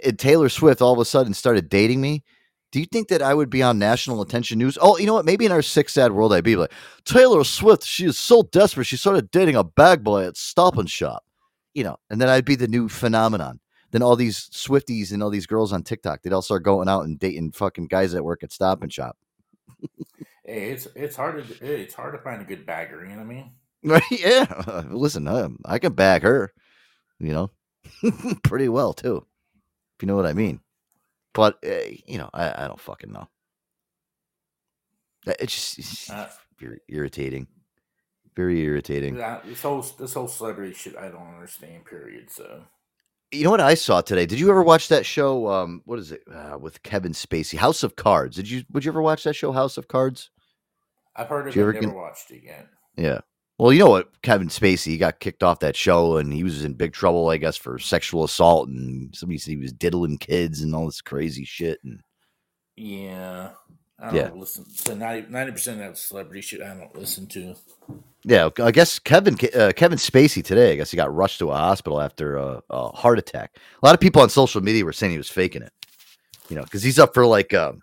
and Taylor Swift all of a sudden started dating me, do you think that I would be on national attention news? Oh, you know what? Maybe in our sick sad world, I'd be like, Taylor Swift, she is so desperate, she started dating a bag boy at Stop and Shop, you know, and then I'd be the new phenomenon. Then all these Swifties and all these girls on TikTok, they'd all start going out and dating fucking guys that work at Stop and Shop. Hey, it's it's hard to it's hard to find a good bagger. You know what I mean? Right? Yeah. Listen, I, I can bag her, you know, pretty well too, if you know what I mean. But uh, you know, I, I don't fucking know. Uh, It's just it's Uh, very irritating, very irritating. Yeah, this whole this whole celebrity shit, I don't understand. Period. So You know what I saw today? Did you ever watch that show? Um, what is it uh, with Kevin Spacey? House of Cards. Did you? Would you ever watch that show, House of Cards? I've heard of it, never get- watched it yet. Yeah. Well, you know what? Kevin Spacey he got kicked off that show, and he was in big trouble, I guess, for sexual assault, and somebody said he was diddling kids and all this crazy shit. And Yeah, I don't Yeah. listen. So 90 percent of that celebrity shit, I don't listen to. yeah, I guess Kevin uh, Kevin Spacey today, I guess he got rushed to a hospital after a, a heart attack. A lot of people on social media were saying he was faking it, you know, because he's up for like um,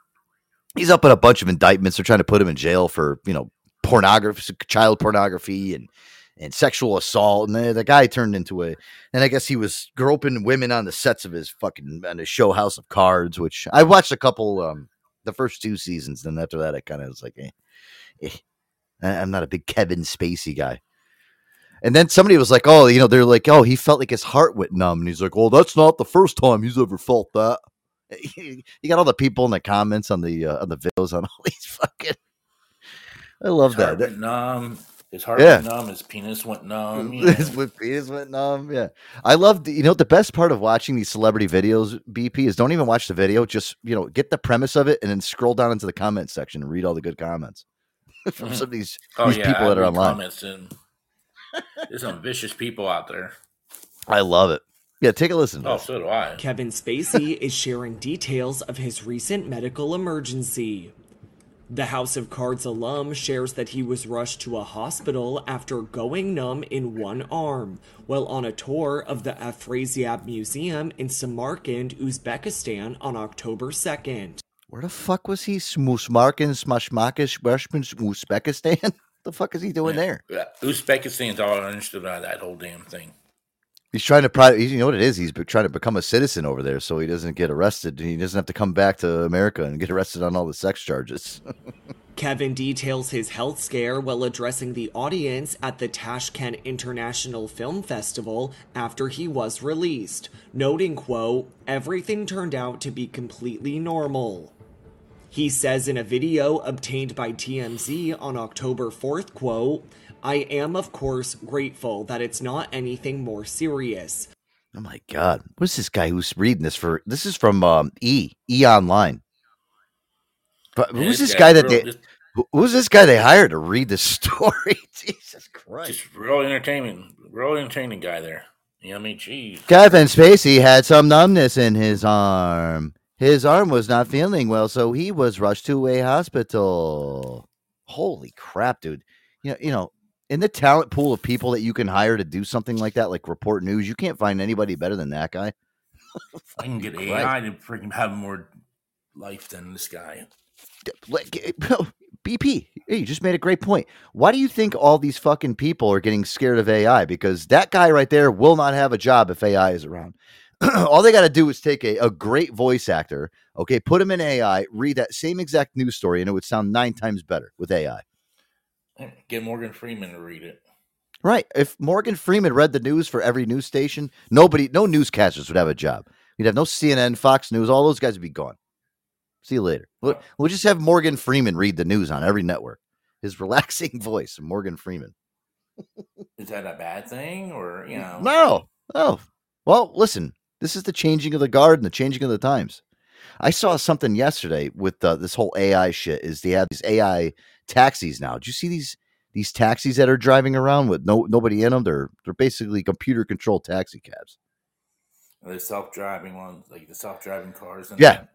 he's up in a bunch of indictments. They're trying to put him in jail for you know pornography, child pornography, and and sexual assault. And the, the guy turned into a, and I guess he was groping women on the sets of his fucking on his show House of Cards, which I watched a couple, um, the first two seasons. Then after that, I kind of was like, eh, eh. I'm not a big Kevin Spacey guy. And then somebody was like, "Oh, you know, they're like, oh, he felt like his heart went numb." And he's like, "Well, that's not the first time he's ever felt that." You got all the people in the comments on the uh, on the videos on all these fucking. I love that. went numb. His heart Yeah. went numb. His penis went numb. you know. His with penis went numb. Yeah, I love. The, you know, the best part of watching these celebrity videos, BP, is don't even watch the video. Just you know, get the premise of it and then scroll down into the comment section and read all the good comments from Mhm. some of these Oh these yeah, people I that are online. Comments and there's some vicious people out there. I love it. Yeah, take a listen. To Oh, this. so do I. Kevin Spacey is sharing details of his recent medical emergency. The House of Cards alum shares that he was rushed to a hospital after going numb in one arm while on a tour of the Afrasiab Museum in Samarkand, Uzbekistan on October 2nd. Where the fuck was he? Smusmarkin, Smashmakish, Uzbekistan? the fuck is he doing there? Yeah, Uzbekistan's all I understood about that whole damn thing. He's trying to, pri- you know what it is? He's trying to become a citizen over there so he doesn't get arrested. He doesn't have to come back to America and get arrested on all the sex charges. Kevin details his health scare while addressing the audience at the Tashkent International Film Festival after he was released, noting, quote, everything turned out to be completely normal. He says in a video obtained by TMZ on October 4th, quote, I am of course grateful that it's not anything more serious. oh my God. What is this guy who's reading this for? This is from um, E, E Online. But Man, who's this this guy guy's that real- they, this- who- who's this guy they hired to read this story? Jesus Christ. Just real entertaining, real entertaining guy there. Yummy cheese. what I. Kevin Spacey had some numbness in his arm. His arm was not feeling well, so he was rushed to a hospital. Holy crap, dude. You know, you know, in the talent pool of people that you can hire to do something like that, like report news, you can't find anybody better than that guy. I can get Christ. AI to freaking have more life than this guy. BP, hey, you just made a great point. Why do you think all these fucking people are getting scared of AI? Because that guy right there will not have a job if AI is around. all they got to do is take a, a great voice actor, okay, put him in AI, read that same exact news story, and it would sound nine times better with AI. Get Morgan Freeman to read it. Right. If Morgan Freeman read the news for every news station, nobody, no newscasters would have a job. You'd have no CNN, Fox News, all those guys would be gone. See you later. We'll, we'll just have Morgan Freeman read the news on every network. His relaxing voice, Morgan Freeman. Is that a bad thing, or you know? No. Oh. Well, listen, this is the changing of the guard and the changing of the times. I saw something yesterday with uh, this whole AI shit. Is they have these AI taxis now? Did you see these these taxis that are driving around with no nobody in them? They're they're basically computer controlled taxi cabs. The self-driving ones, like the self-driving cars. And Yeah. that.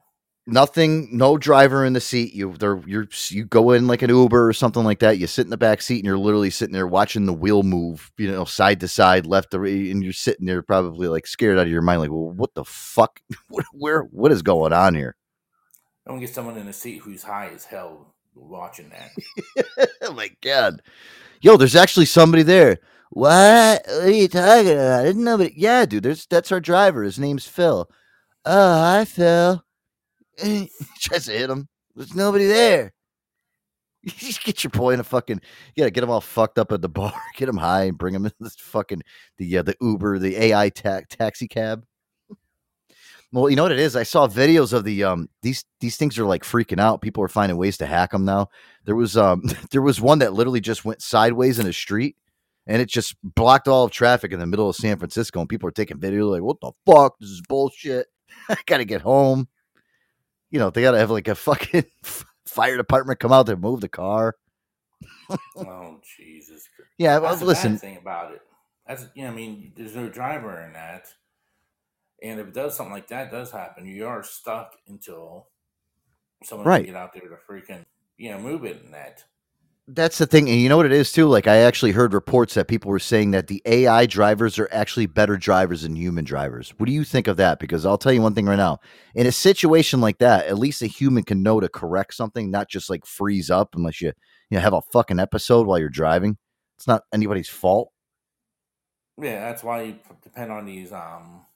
Nothing, no driver in the seat. You there, you're you go in like an Uber or something like that. You sit in the back seat and you're literally sitting there watching the wheel move, you know, side to side, left to right, and you're sitting there probably like scared out of your mind, like, well, what the fuck? Where? What is going on here? I want to get someone in a seat who's high as hell watching that. oh my god, yo, there's actually somebody there. What? What are you talking about? Isn't nobody? Yeah, dude, there's that's our driver. His name's Phil. Oh, hi, Phil. Tries to hit him. There's nobody there. You just get your boy in a fucking. You gotta get him all fucked up at the bar. Get him high and bring him in this fucking the uh, the Uber, the AI ta- taxi cab. Well, you know what it is. I saw videos of the um these these things are like freaking out. People are finding ways to hack them now. There was um there was one that literally just went sideways in a street and it just blocked all of traffic in the middle of San Francisco and people are taking video like what the fuck? This is bullshit. I got to get home. You know, they got to have like a fucking fire department come out there move the car. oh Jesus! Christ. Yeah, That's listen. thing about it. That's you know, I mean, there's no driver in that, and if it does something like that does happen, you are stuck until someone Right. can get out there to freaking you know move it in that. That's the thing. And you know what it is too? Like I actually heard reports that people were saying that the AI drivers are actually better drivers than human drivers. What do you think of that? Because I'll tell you one thing right now. In a situation like that, at least a human can know to correct something, not just like freeze up unless you you know have a fucking episode while you're driving. It's not anybody's fault. Yeah, that's why you depend on these um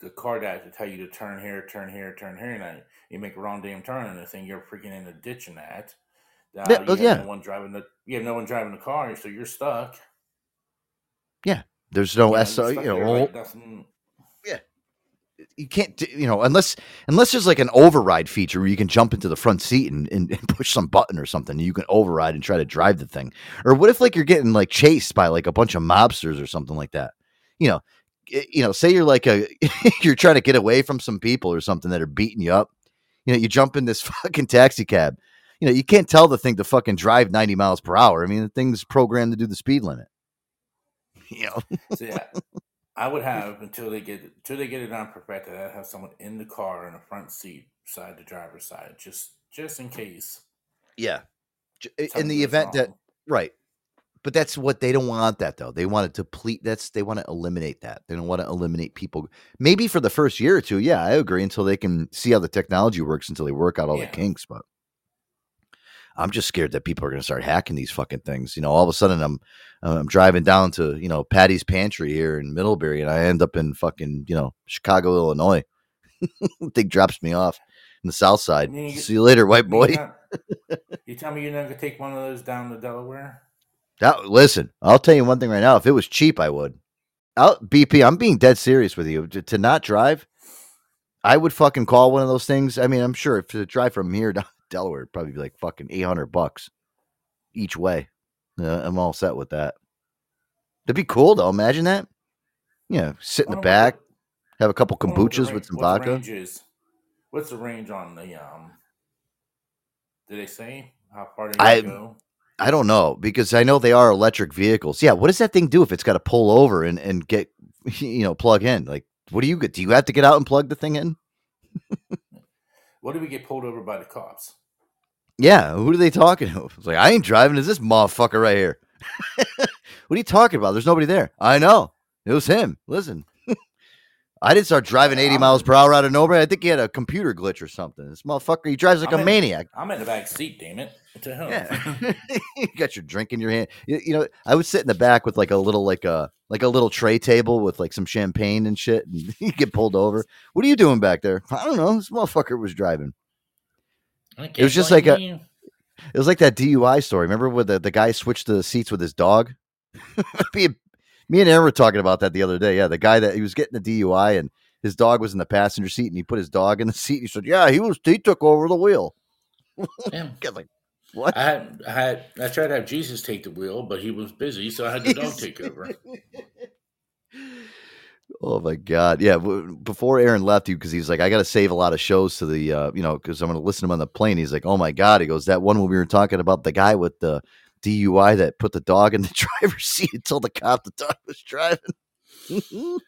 the car guys to tell you to turn here, turn here, turn here, and you make a wrong damn turn, and the thing you're freaking in a ditch and that. Uh, Yeah, you have yeah. no one driving the you have no one driving the car, so you're stuck. Yeah. There's no you're SO, you know, like nothing- you can't you know unless unless there's like an override feature where you can jump into the front seat and, and, and push some button or something and you can override and try to drive the thing. Or what if like you're getting like chased by like a bunch of mobsters or something like that? You know you know say you're like a you're trying to get away from some people or something that are beating you up. You know you jump in this fucking taxi cab you know you can't tell the thing to fucking drive 90 miles per hour i mean the thing's programmed to do the speed limit you know So yeah, I would have until they get until they get it on perfected. I'd have someone in the car in the front seat, side the driver's side, just just in case. Yeah. In the event that right. But that's what they don't want that though. They want to deplete that's they want to eliminate that. They don't want to eliminate people. Maybe for the first year or two, yeah, I agree until they can see how the technology works until they work out all Yeah. the kinks, but I'm just scared that people are going to start hacking these fucking things. You know, all of a sudden I'm uh, I'm driving down to, you know, Patty's Pantry here in Middlebury and I end up in fucking, you know, Chicago, Illinois. thing drops me off in the south side. You- See you later, white boy. You tell me you're not gonna take one of those down to Delaware? That, listen, I'll tell you one thing right now. If it was cheap, I would. Out BP, I'm being dead serious with you. To, to not drive, I would fucking call one of those things. I mean, I'm sure if to drive from here to Delaware, it'd probably be like fucking 800 bucks each way. Yeah, I'm all set with that. That'd be cool though. Imagine that. Yeah, sit in the back, have a couple I wonder what the kombuchas with some vodka. What's the range on the um? Did they say how far I- go? I don't know because I know they are electric vehicles. Yeah, what does that thing do if it's got to pull over and, and get you know plug in? Like, what do you get? Do you have to get out and plug the thing in? What do we get pulled over by the cops? Yeah, who are they talking to? It's like I ain't driving. Is this motherfucker right here? what are you talking about? There's nobody there. I know it was him. Listen, I didn't start driving 80 miles per hour out of nowhere. I think he had a computer glitch or something. This motherfucker, he drives like I'm a in- maniac. I'm in the back seat. Damn it! What the hell? Yeah. you got your drink in your hand. You, you know, I would sit in the back with like a little like a like a little tray table with like some champagne and shit, and you get pulled over. What are you doing back there? I don't know. This motherfucker was driving. It was just like a. you. It was like that DUI story. Remember when the, the guy switched the seats with his dog? me, and- me and Aaron were talking about that the other day. Yeah, the guy that he was getting the DUI and his dog was in the passenger seat and he put his dog in the seat. And he said, "Yeah, he was. He took over the wheel." Yeah. Like what? I had, I had, I tried to have Jesus take the wheel, but he was busy, so I had the dog take over. Oh my god, yeah. Before Aaron left you, because he's like, I got to save a lot of shows to the, uh, you know, because I'm going to listen to him on the plane. He's like, oh my god, he goes that one when we were talking about the guy with the DUI that put the dog in the driver's seat told the cop the dog was driving.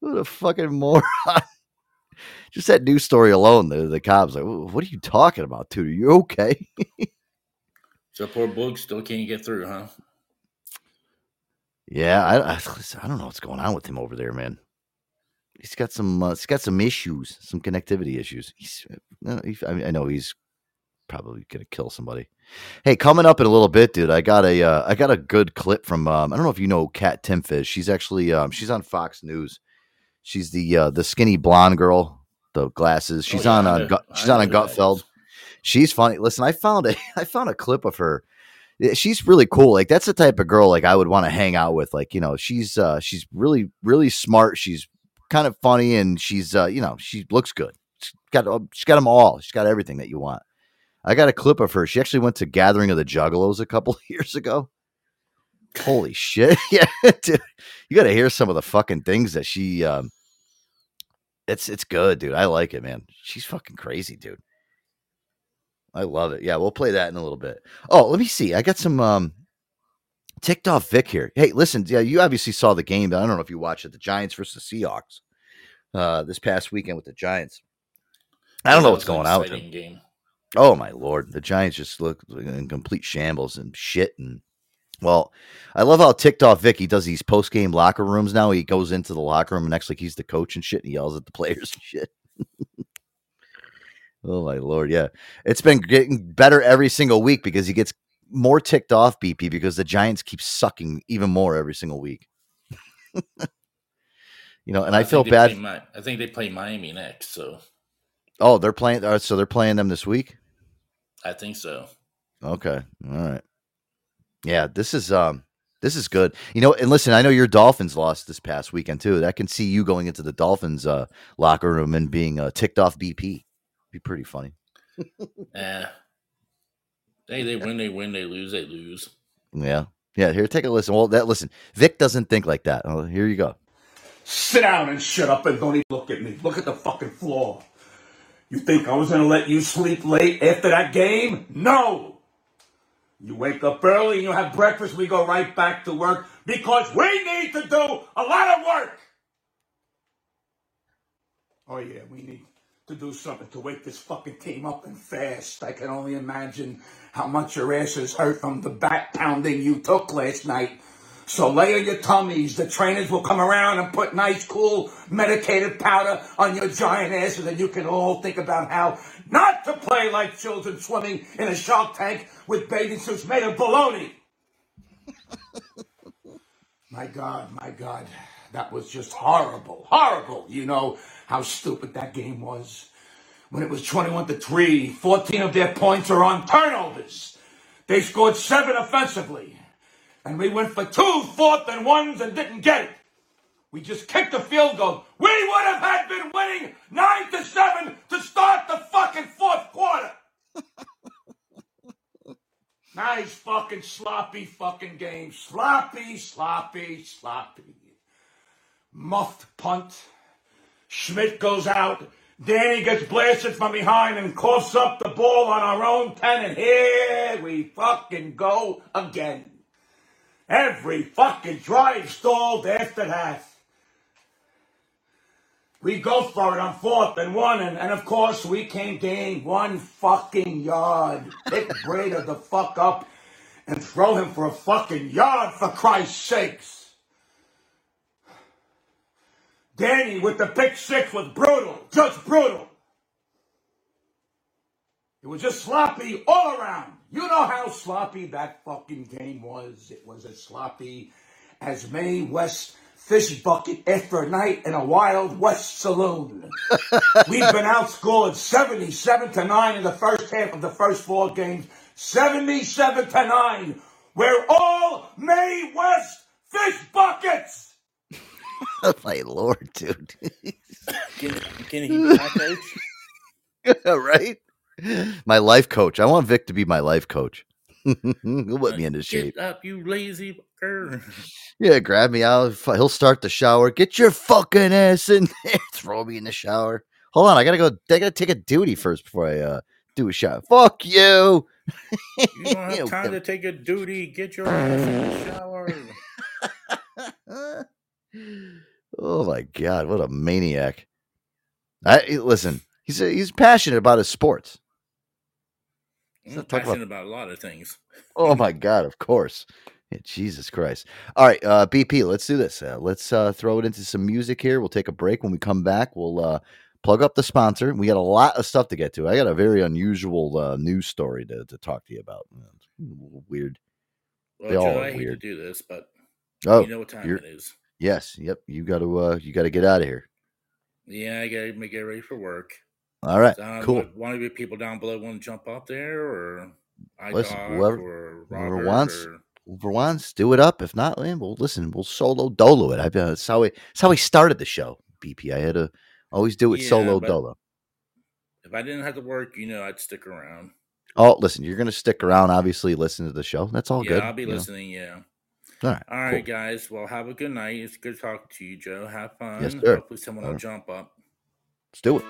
what a fucking moron! just that news story alone, the the cops like, what are you talking about, dude? Are you okay? So poor Boog still can't get through, huh? Yeah, I, I I don't know what's going on with him over there, man. He's got some uh, he's got some issues, some connectivity issues. He's uh, I, mean, I know he's probably gonna kill somebody. Hey, coming up in a little bit, dude. I got a uh, I got a good clip from um, I don't know if you know Kat Timpf. She's actually um, she's on Fox News. She's the uh, the skinny blonde girl, the glasses. She's Oh, yeah, on I uh, she's on a who that is. Gutfeld. She's funny. Listen, I found a I found a clip of her. She's really cool. Like that's the type of girl like I would want to hang out with. Like you know, she's uh she's really really smart. She's kind of funny and she's uh you know she looks good. She's got uh, she's got them all. She's got everything that you want. I got a clip of her. She actually went to Gathering of the Juggalos a couple of years ago. Holy shit! Yeah, dude, you got to hear some of the fucking things that she. um It's it's good, dude. I like it, man. She's fucking crazy, dude. I love it. Yeah, we'll play that in a little bit. Oh, let me see. I got some um ticked off Vic here. Hey, listen, yeah, you obviously saw the game, but I don't know if you watched it. The Giants versus the Seahawks uh this past weekend with the Giants. I don't know what's going on with them. Game. Oh my lord, the Giants just look in complete shambles and shit. And well, I love how ticked off Vic he does these post game locker rooms now. He goes into the locker room and acts like he's the coach and shit, and he yells at the players and shit. Oh my lord, yeah, it's been getting better every single week because he gets more ticked off, BP, because the Giants keep sucking even more every single week. you know, and I, think feel bad. play I think they play Miami next, so Oh, they're playing. Uh, so they're playing them this week. I think so. Okay. All right. Yeah, this is um this is good. You know, and listen, I know your Dolphins lost this past weekend too. I can see you going into the Dolphins uh locker room and being uh, ticked off BP. Be pretty funny. Eh. They they win, they win, they lose, they lose. Yeah. Yeah, here take a listen. Well, that listen. Vic doesn't think like that. Oh, here you go. Sit down and shut up and don't even look at me. Look at the fucking floor. You think I was gonna let you sleep late after that game? No! You wake up early and you have breakfast, we go right back to work because we need to do a lot of work! Oh yeah, we need to do something to wake this fucking team up and fast. I can only imagine how much your asses hurt from the back pounding you took last night. So lay on your tummies. The trainers will come around and put nice, cool, medicated powder on your giant asses, and you can all think about how not to play like children swimming in a shark tank with bathing suits made of baloney. my God, my God, that was just horrible, horrible. You know how stupid that game was. When it was 21 to 3, 14 of their points are on turnovers. They scored seven offensively and we went for two fourth and ones and didn't get it. We just kicked the field goal. We would have had been winning nine to seven to start the fucking fourth quarter. nice fucking sloppy fucking game. Sloppy, sloppy, sloppy. Muffed punt. Schmidt goes out. Danny gets blasted from behind and coughs up the ball on our own 10, and here we fucking go again. Every fucking drive stalled after that. We go for it on fourth and one, and, and of course we can't gain one fucking yard. Pick Breda the fuck up and throw him for a fucking yard for Christ's sakes. Danny with the pick six was brutal, just brutal. It was just sloppy all around. You know how sloppy that fucking game was. It was as sloppy as Mae West fish bucket after a night in a Wild West saloon. We've been outscored 77 to 9 in the first half of the first four games. 77 to 9. We're all Mae West fish buckets. My lord, dude. Can, can he be my coach? right? My life coach. I want Vic to be my life coach. He'll put me into shape. Get up, you lazy fucker. Yeah, grab me out. He'll start the shower. Get your fucking ass in there. Throw me in the shower. Hold on, I gotta go. I gotta take a duty first before I uh, do a shower. Fuck you. You don't have time to take a duty. Get your ass in the shower. Oh my god, what a maniac! I listen. He's he's passionate about his sports. I'm not passionate about a lot of things. Oh my god, of course. Yeah, Jesus Christ. All right, uh, BP, let's do this. Uh, let's uh, throw it into some music here. We'll take a break. When we come back, we'll uh, plug up the sponsor. We got a lot of stuff to get to. I got a very unusual uh, news story to, to talk to you about. Uh, it's weird. Well, They all Joe, are I hate to do this, but Oh, you know what time it is. Yes. Yep. You got to. Uh, you got to get out of here. Yeah, I gotta make get ready for work. All right. Uh, cool. One of you people down below want to jump up there, or I Listen, whoever, or whoever wants, or- whoever wants, do it up. If not, man, we'll listen. We'll solo dolo it. I, uh, that's how we. That's how we started the show. BP. I had to always do it Yeah, solo dolo. If I didn't have to work, you know, I'd stick around. Oh, listen, you're gonna stick around. Obviously, listen to the show. That's all yeah, good. I'll be you know. listening. Yeah. All right. All right, guys. Well, have a good night. It's good talking to you, Joe. Have fun. Yes, sir. Hopefully, someone All will right. jump up. Let's do it.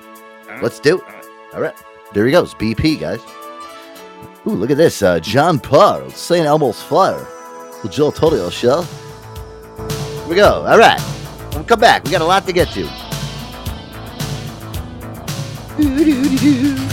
Right? Let's do it. All right. All right. There he goes. BP, guys. Ooh, look at this. Uh, John Parr, St. Elmo's Fire. The Joe Torrio show. Here we go. All right. We'll come back. We got a lot to get to. Growing up,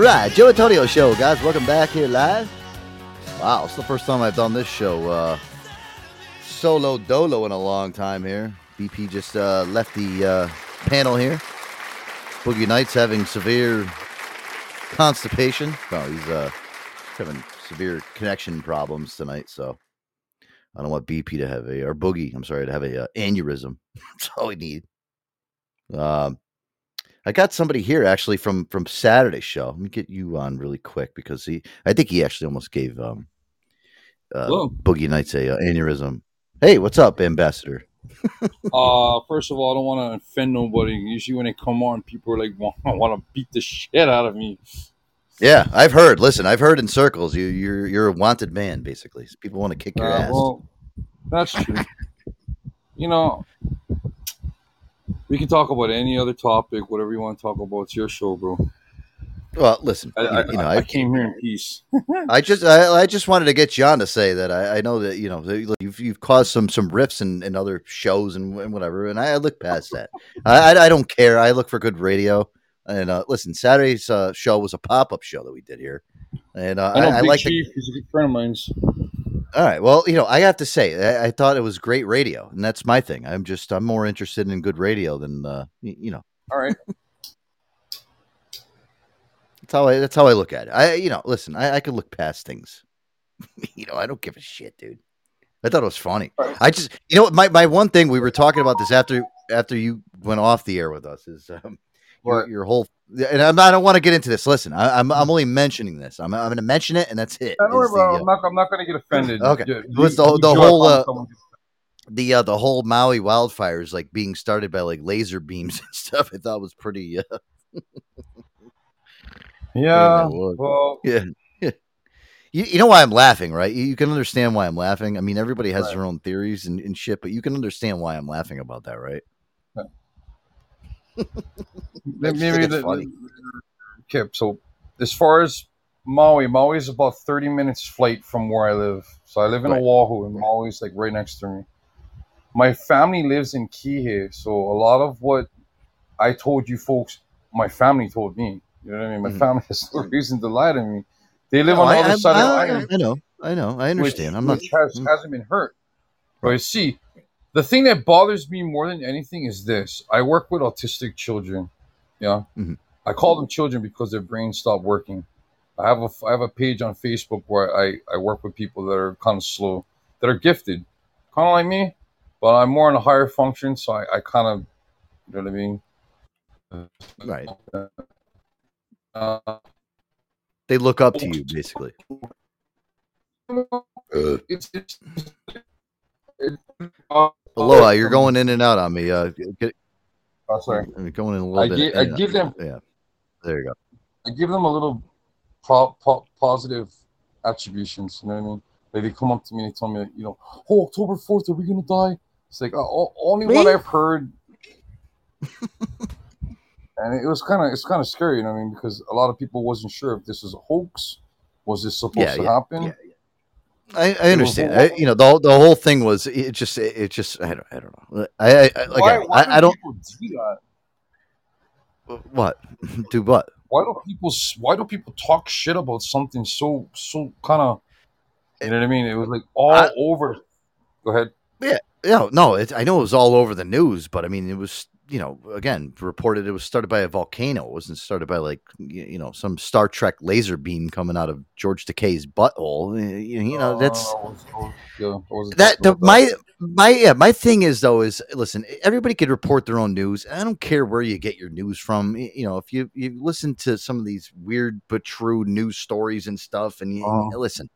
right. Joe Antonio Show, guys. Welcome back here live. Wow, it's the first time I've done this show uh, solo dolo in a long time here. BP just uh, left the uh, panel here. Boogie Nights having severe constipation. Well, he's uh, having severe connection problems tonight, so I don't want BP to have a or Boogie. I'm sorry to have a uh, aneurysm. That's all we need. Um, I got somebody here actually from from Saturday's show. Let me get you on really quick because he, I think he actually almost gave um, uh, Boogie Nights a uh, aneurysm. Hey, what's up, Ambassador? uh, first of all, I don't want to offend nobody. Usually, when they come on, people are like want, want to beat the shit out of me. Yeah, I've heard. Listen, I've heard in circles you you're you're a wanted man. Basically, people want to kick your Uh, ass. well, that's true. you know, we can talk about any other topic, whatever you want to talk about. It's your show, bro. Well, listen, I, I, you know, I, I, came here in peace. I just I, I just wanted to get you on to say that I, I know that you know that you've you've caused some some rifts in, in other shows and, and whatever, and I, look past that. I, I don't care. I look for good radio. And uh, listen, Saturday's uh, show was a pop up show that we did here, and uh, I I, like the Chief. He's a good friend of mine's. All right. Well, you know, I have to say, I, I thought it was great radio, and that's my thing. I'm just, I'm more interested in good radio than, uh, y- you know, All right. that's how I, that's how I look at it. I, you know, listen, I, I could look past things. you know, I don't give a shit, dude. I thought it was funny. I just, you know, my, my one thing we were talking about this after, after you went off the air with us is, um, your, your whole, and I'm I don't want to get into this. Listen, I, I'm, I'm only mentioning this. I'm, I'm going to mention it, and that's it. Don't worry, the, bro. uh, I'm not. I'm not going to get offended. Okay. Yeah, It the, you- the you sure whole uh, the uh, the whole Maui wildfires like being started by like laser beams and stuff. I thought was pretty. Uh, Yeah. Well, yeah. yeah. You, you know why I'm laughing, right? You, you can understand why I'm laughing. I mean, everybody has their own theories and, and shit, but you can understand why I'm laughing about that, right? Maybe the, funny. okay. So as far as Maui, Maui is about thirty minutes flight from where I live. So I live in Right. Oahu, and Maui's like right next to me. My family lives in Kihei, so a lot of what I told you folks, my family told me. You know what I mean? My Mhm. family has no reason to lie to me. They live No, on the I- other I- side of the island. I know, I know, I understand. Which, I'm not. which has, hasn't been hurt. But you see, the thing that bothers me more than anything is this: I work with autistic children. Yeah, Mhm. I call them children because their brains stop working. I have a I have a page on Facebook where I I work with people that are kind of slow, that are gifted, kind of like me, but I'm more in a higher function, so I, I kind of, you know what I mean. Right. Uh, They look up to you, basically. it's, it's, Aloha, you're going in and out on me. Uh, get, Oh, sorry. you're going in a little I bit. gi- I give them- Yeah. There you go. I give them a little po- po- positive attributions. You know what I mean? Like they come up to me and tell me, you know, oh, October fourth, are we gonna die? It's like oh, only what I've heard, and it was kind of it's kind of scary. You know what I mean? Because a lot of people wasn't sure if this was a hoax. Was this supposed Yeah, to yeah, happen? I, I understand. a- I, you know, the whole- the whole thing was it just it, it just I don't I don't know. I, I, I Why, why I, I don't do that? what do what Why do people Why do people talk shit about something so so kind of? You know what I mean? It was like all I- over. Go ahead. Yeah, yeah, no, it, I know it was all over the news, but I mean, it was you know again reported it was started by a volcano. It wasn't started by like you, know some Star Trek laser beam coming out of George Takei's butthole. Uh, You, know that's Uh, I was- I was- yeah, I wasn't that the, about my my yeah my thing is though is listen everybody could report their own news i don't care where you get your news from you know if you you listen to some of these weird but true news stories and stuff and you Uh-huh. listen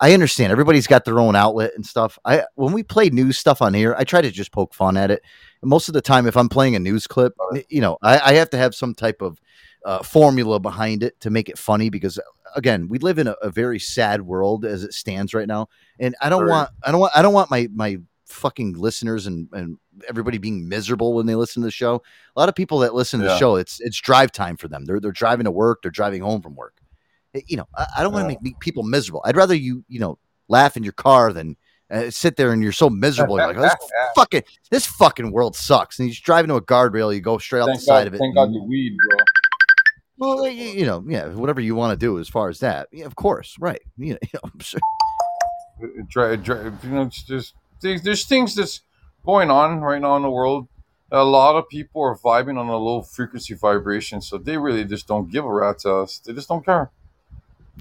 i understand everybody's got their own outlet and stuff. I when we play news stuff on here i try to just poke fun at it. And most of the time if i'm playing a news clip you know i, I have to have some type of uh, formula behind it to make it funny because again we live in a, a very sad world as it stands right now. And i don't Right. want i don't want i don't want my my fucking listeners and and everybody being miserable when they listen to the show. A lot of people that listen to the show it's it's drive time for them. They're they're driving to work they're driving home from work you know i, I don't want to Yeah. make people miserable i'd rather you you know laugh in your car than uh, sit there and you're so miserable you're like oh, this fucking this fucking world sucks and you just drive into a guardrail you go straight out Thank the side God, of it thank God you weed, bro. well, you, you know, yeah, whatever you want to do as far as that, yeah, of course, right? You know, I'm sure. It, it, dri- it, dri- you know, it's just there's, there's things that's going on right now in the world. A lot of people are vibing on a low frequency vibration, so they really just don't give a rat's ass. They just don't care.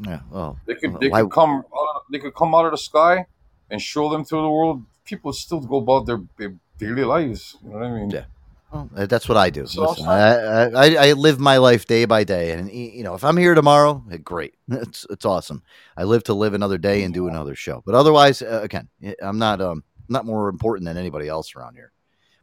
Yeah. Well, They could uh, they why- could come out of- they could come out of the sky and show them to the world. People still go about their, their daily lives. You know what I mean? Yeah. Well, uh, that's what I do. So Listen, I, I, I live my life day by day, and you know, if I'm here tomorrow, great, it's it's awesome. I live to live another day and do another show. But otherwise, uh, again, I'm not um not more important than anybody else around here.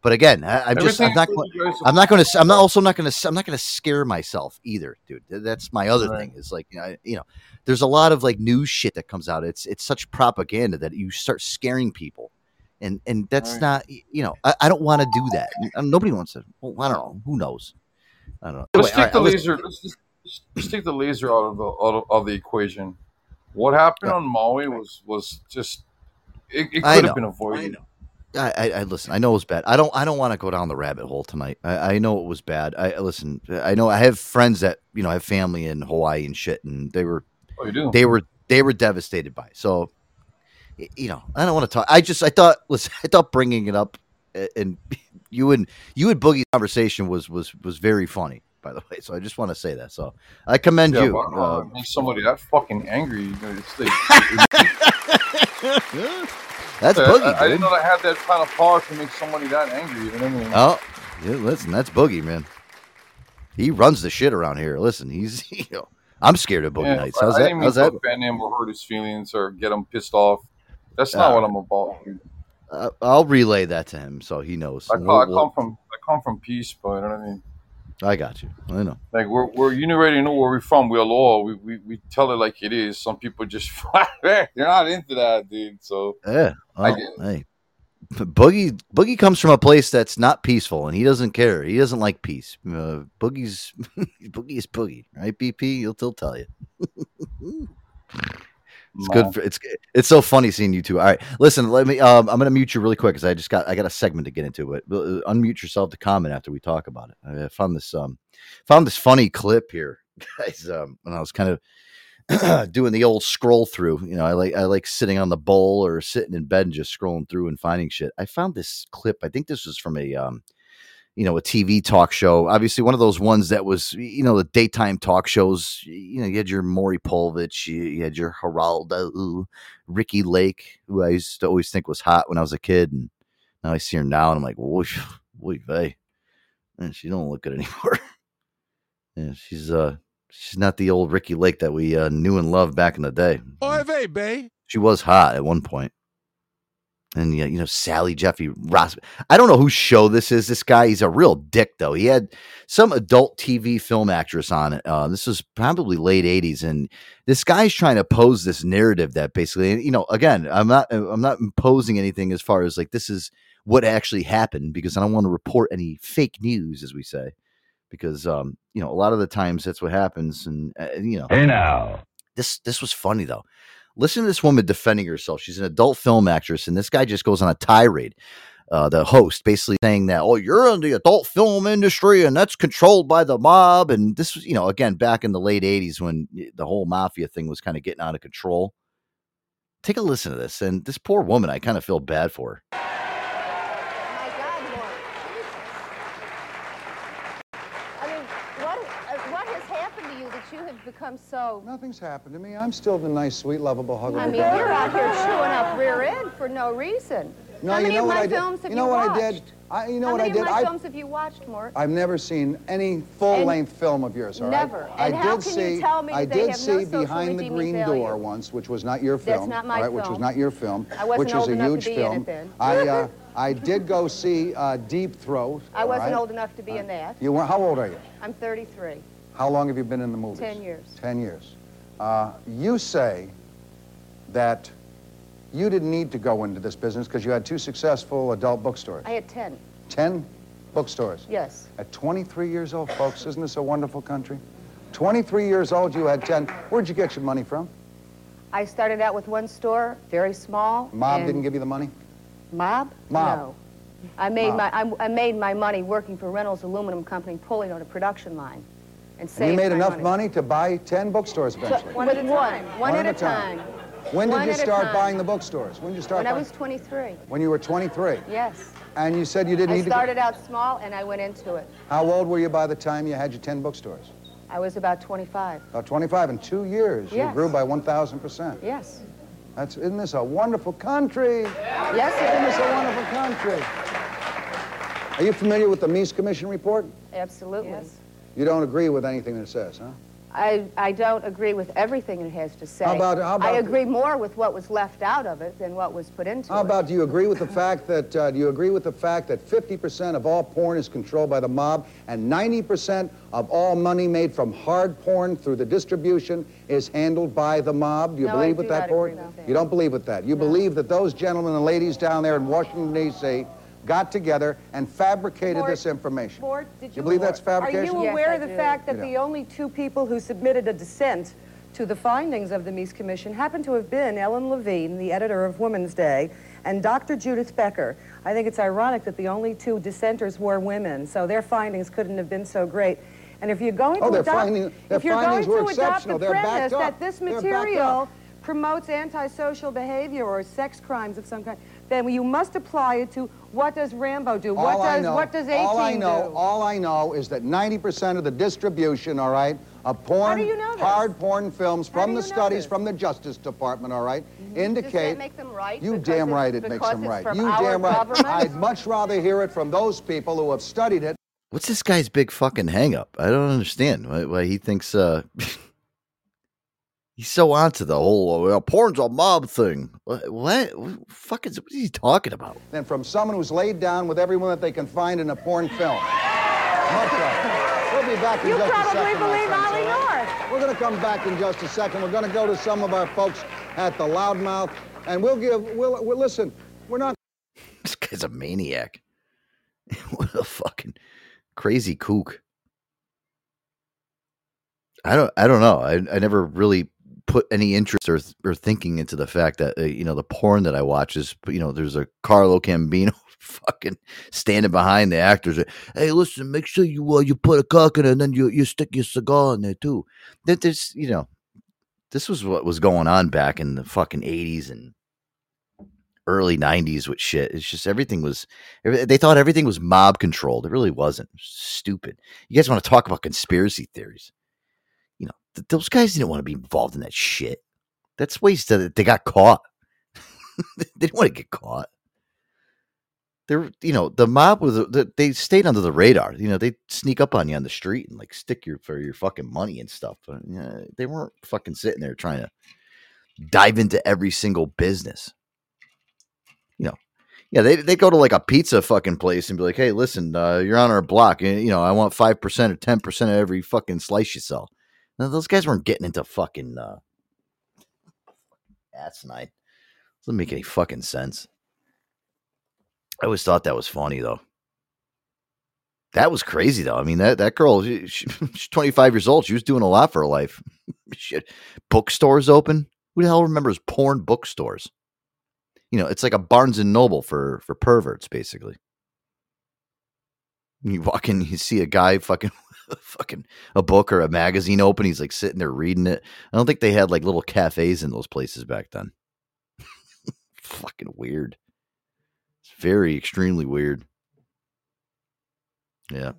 But again, I, I'm just I'm not going- I'm not going to I'm not also not going to I'm not going to scare myself either, dude. That's my other Right. thing. Is like you know, you know, there's a lot of like news shit that comes out. It's it's such propaganda that you start scaring people. And, and that's Right. not you know I, I don't want to do that. Uh, nobody wants to. Well, I don't know. Who knows? I don't know. Let's Anyway, take all the right, laser. Let's just take the laser out of the out of, of the equation. What happened on Maui was was just it, it I could have been avoided. I, I, I listen. I know it was bad. I don't. I don't want to go down the rabbit hole tonight. I, I know it was bad. I listen. I know. I have friends that you know have family in Hawaii and shit, and they were Oh, you do? they were they were devastated by. It. So, you know, I don't want to talk. I just I thought listen. I thought bringing it up and you and you and Boogie's conversation was was was very funny. By the way, so I just want to say that. So I commend Yeah, you. but, uh, Uh, make somebody that fucking angry. You know, that's Boogie, I, I didn't know I had that kind of power to make somebody that angry. You know what I mean? Oh, yeah, listen, that's Boogie, man. He runs the shit around here. Listen, he's you know, I'm scared of Boogie Yeah, Nights. How's I that? How's that? or hurt his feelings or get him pissed off. That's not Ah. what I'm about. Uh, I'll relay that to him so he knows. I, We'll- I we'll- come from I come from peace, but you know what I mean. I got you. I know. Like we're we're you already know where we're from. We're law. We, we we tell it like it is. Some people just they're not into that, dude. So Yeah. I Well, get it. hey, Boogie Boogie comes from a place that's not peaceful, and he doesn't care. He doesn't like peace. Uh, Boogie's Boogie is Boogie, right? BP, he'll, he'll tell you. It's good. For, it's it's so funny seeing you two. All right, listen. Let me. Um, I'm gonna mute you really quick because I just got I got a segment to get into. But uh, unmute yourself to comment after we talk about it. I found this um found this funny clip here, guys. Um, when I was kind of doing the old scroll through. You know, I like I like sitting on the bowl or sitting in bed and just scrolling through and finding shit. I found this clip. I think this was from a um you know, a TV talk show. Obviously, one of those ones that was, you know, the daytime talk shows. You know, you had your Maury Povich, you, you had your Geraldo, Ricki Lake, who I used to always think was hot when I was a kid, and now I see her now, and I'm like, whoosh, whoosh, vey. Man, she don't look good anymore. yeah, she's uh, she's not the old Ricki Lake that we uh, knew and loved back in the day. Oy vey, bay. She was hot at one point. And yeah, you know, Sally Jeffy Ross. I don't know whose show this is. This guy, he's a real dick, though. He had some adult TV film actress on it. Uh, this was probably late 80s. And this guy's trying to pose this narrative that basically, you know, again, I'm not I'm not imposing anything as far as like this is what actually happened because I don't want to report any fake news, as we say. Because um, you know, a lot of the times that's what happens, and uh, you know, Hey now. this this was funny though. Listen to this woman defending herself. She's an adult film actress, and this guy just goes on a tirade. Uh, the host basically saying that, oh, you're in the adult film industry and that's controlled by the mob. And this was, you know, again, back in the late 80s when the whole mafia thing was kind of getting out of control. Take a listen to this. And this poor woman, I kind of feel bad for her. I mean, what, uh, what has happened to you that you become so? Nothing's happened to me. I'm still the nice, sweet, lovable, huggable. I mean, guy. you're out here chewing up rear end for no reason. No, How you many know of what my I did? films have You know what I did? watched? I, you know How what I many did? of my I, films have you watched, Mort? I've never seen any full-length film of yours. All right. Never. I And how did can see. you tell me I did see no Behind the Green value? Door once, which was not your film. That's film. not my right, Which was not your film. I wasn't which old a enough to huge be in film. it then. I uh, I did go see uh, Deep Throat. I wasn't right? old enough to be in that. You were. How old are you? I'm 33. How long have you been in the movies? Ten years. Ten years. Uh, you say that you didn't need to go into this business because you had two successful adult bookstores. I had 10. Ten bookstores. Yes. At 23 years old, folks, isn't this a wonderful country? 23 years old, you had 10. Where'd you get your money from? I started out with one store, very small. Mob didn't give you the money? Mob? Mob. No. I made Mob. my I, I made my money working for Reynolds Aluminum Company, pulling on a production line, and And you made my enough money. money. to buy 10 bookstores So, eventually. one at a time. One, at a time. When did One you start buying the bookstores? When did you start When I was 23. When you were 23. Yes. And you said you didn't I need to... I started out small and I went into it. How old were you by the time you had your 10 bookstores? I was about 25. About 25. In two years, you grew by 1,000%. Yes. That's, isn't this a wonderful country? Yes, it Isn't this a wonderful country? Are you familiar with the Meese Commission report? Absolutely. You don't agree with anything that it says, huh? I, I don't agree with everything it has to say. How about- how about I agree more with what was left out of it than what was put into it? How it. about, do you agree with the fact that, uh, do you agree with the fact that 50% of all porn is controlled by the mob and 90% of all money made from hard porn through the distribution is handled by the mob? Do you No, I believe do with that, not agree with that. You don't believe with that. You believe that those gentlemen and ladies down there in Washington, D.C. got together and fabricated Mort- this information. Mort, did You believe that's fabrication? Are you aware of the fact that You the only two people who submitted a dissent to the findings of the Meese Commission happened to have been Ellen Levine, the editor of Woman's Day, and Dr. Judith Becker? I think it's ironic that the only two dissenters were women, so their findings couldn't have been so great. And if you're going Oh, to their adopt, finding- if you're going to adopt the exceptional. They're backed premise that this material promotes antisocial behavior or sex crimes of some kind, then you must apply it to what does Rambo do? What all I does know, what does 18 all I know, do? all I know is that 90% of the distribution, all right, of porn, do you know this? hard porn films How from the studies from the Justice Department, all right, Does that indicate. make them right? You damn right it makes them right. You damn right. government? I'd much rather hear it from those people who have studied it. What's this guy's big fucking hang up? I don't understand why, why he thinks uh he's so onto the whole uh, well, porn's a mob thing. What? What, what fuck is what is he talking about? than from someone who's laid down with everyone that they can find in a porn film. Much rather. We'll be back in You just a probably second. my believe friends, Ollie all right? We're going to come back in just a second. We're going to go to some of our folks at the Loudmouth, and we'll give. We'll, we'll listen. We're not. This guy's a maniac. what a fucking crazy kook. I don't I don't know. I I never really put any interest or or thinking into the fact that uh, you know the porn that I watch is you know there's a Carlo Gambino fucking standing behind the actors. Hey, listen, make sure you uh, you put a cock in it and then you you stick your cigar in there too. That there's you know this was what was going on back in the fucking 80s and early 90s with shit. It's just everything was they thought everything was mob controlled. It really wasn't. Stupid. You guys want to talk about conspiracy theories? Th- those guys didn't want to be involved in that shit. That's ways that uh, they got caught. they didn't want to get caught. They're, you know, the mob was uh, the, they stayed under the radar. You know, they sneak up on you on the street and like stick your for your fucking money and stuff. But you know, they weren't fucking sitting there trying to dive into every single business. You know, yeah, they they go to like a pizza fucking place and be like, "Hey, listen, uh, you're on our block. and, You know, I want five percent or ten percent of every fucking slice you sell." Now, those guys weren't getting into fucking uh, asinine. Doesn't make any fucking sense. I always thought that was funny though. That was crazy though. I mean, that that girl, she, she- she's 25 years old. She was doing a lot for her life. Shit, bookstores open. Who the hell remembers porn bookstores? You know, it's like a Barnes and Noble for for perverts, basically. You walk in, you see a guy fucking fucking a book or a magazine open. He's like sitting there reading it. I don't think they had like little cafes in those places back then. fucking weird. It's very extremely weird. Yeah,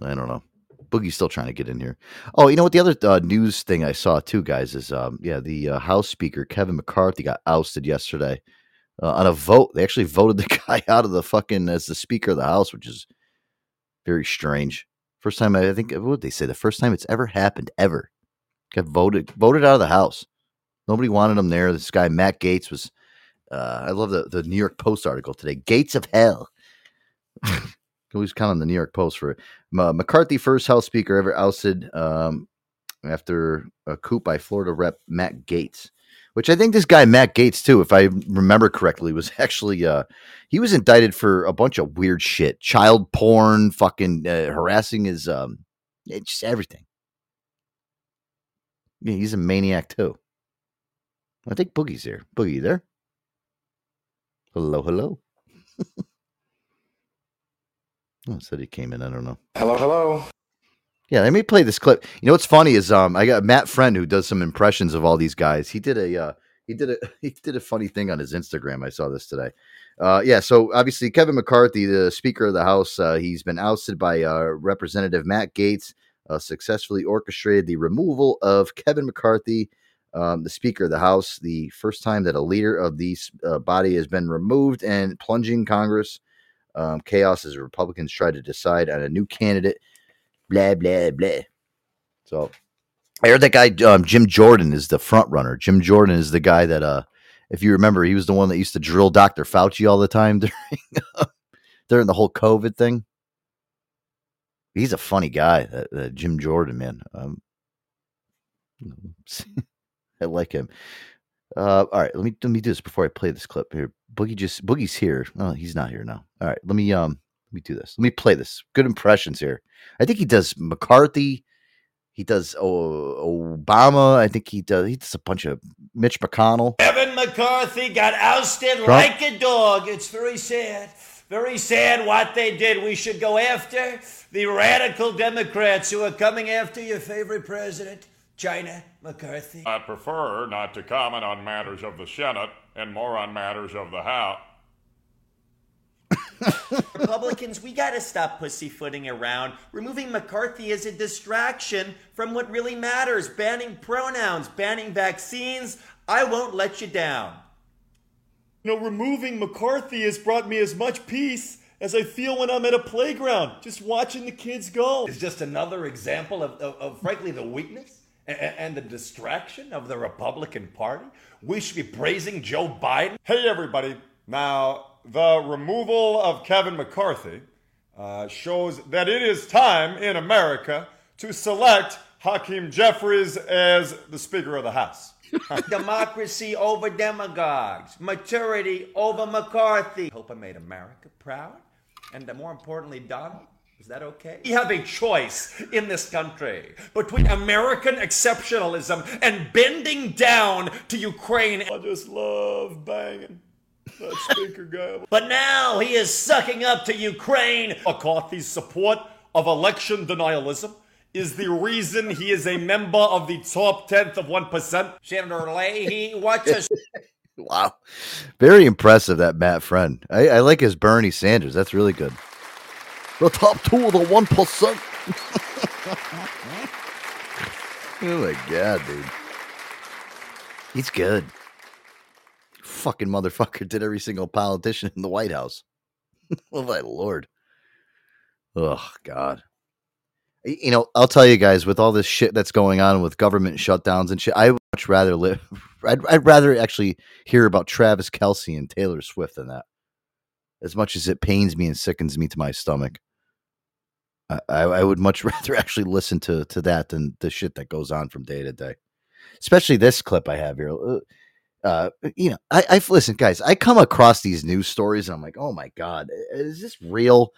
I don't know. Boogie's still trying to get in here. Oh, you know what? The other uh, news thing I saw too, guys, is um, yeah, the uh, House Speaker Kevin McCarthy got ousted yesterday uh, on a vote. They actually voted the guy out of the fucking as the Speaker of the House, which is very strange. First time I, think what they say? The first time it's ever happened ever. Got voted voted out of the House. Nobody wanted him there. This guy Matt Gaetz was. Uh, I love the the New York Post article today. Gates of Hell. Kind of on the New York Post for it. M- McCarthy, first House Speaker ever ousted um, after a coup by Florida Rep Matt Gaetz, which I think this guy Matt Gaetz too, if I remember correctly, was actually uh, he was indicted for a bunch of weird shit, child porn, fucking uh, harassing his um, it's just everything. Yeah, he's a maniac too. I think Boogie's here. Boogie, there? Hello, hello. oh, said he came in. I don't know. Hello, hello. Yeah, let me play this clip. You know what's funny is um I got Matt Friend who does some impressions of all these guys. He did a uh, He did a he did a funny thing on his Instagram. I saw this today. Uh, yeah, so obviously Kevin McCarthy, the Speaker of the House, uh, he's been ousted by uh, Representative Matt Gaetz. Uh, successfully orchestrated the removal of Kevin McCarthy, um, the Speaker of the House, the first time that a leader of the uh, body has been removed and plunging Congress um, chaos as Republicans try to decide on a new candidate. Blah blah blah. So I heard that guy um, Jim Jordan is the front runner. Jim Jordan is the guy that, uh, if you remember, he was the one that used to drill Dr. Fauci all the time during during the whole COVID thing. He's a funny guy, that, that Jim Jordan man. Um, I like him. Uh, all right, let me let me do this before I play this clip here. Boogie just Boogie's here. No, he's not here now. All right, let me um let me do this. Let me play this. Good impressions here. I think he does McCarthy. He does oh, Obama. I think he does. He does a bunch of Mitch McConnell. Kevin McCarthy got ousted Trump. like a dog. It's very sad. Very sad what they did. We should go after the radical Democrats who are coming after your favorite president, China McCarthy. I prefer not to comment on matters of the Senate and more on matters of the House. Republicans, we gotta stop pussyfooting around. Removing McCarthy is a distraction from what really matters banning pronouns, banning vaccines. I won't let you down. You know, removing McCarthy has brought me as much peace as I feel when I'm at a playground, just watching the kids go. It's just another example of, of, of frankly, the weakness and, and the distraction of the Republican Party. We should be praising Joe Biden. Hey, everybody. Now, the removal of Kevin McCarthy uh, shows that it is time in America to select Hakeem Jeffries as the Speaker of the House. Democracy over demagogues, maturity over McCarthy. Hope I made America proud. And uh, more importantly, Donald, is that okay? We have a choice in this country between American exceptionalism and bending down to Ukraine. I just love banging that speaker guy. But now he is sucking up to Ukraine. McCarthy's support of election denialism is the reason he is a member of the top tenth of one percent. Senator Leahy, watch us. Wow, very impressive that Matt Friend. I, I like his Bernie Sanders. That's really good. The top two of the one percent. oh my god, dude, he's good. Fucking motherfucker did every single politician in the White House. oh my lord. Oh god. You know, I'll tell you guys, with all this shit that's going on with government shutdowns and shit, I would much rather live. I'd, I'd rather actually hear about Travis Kelce and Taylor Swift than that. As much as it pains me and sickens me to my stomach, I, I, I would much rather actually listen to to that than the shit that goes on from day to day. Especially this clip I have here. Uh, you know, I, I've listened, guys. I come across these news stories and I'm like, oh my god, is this real?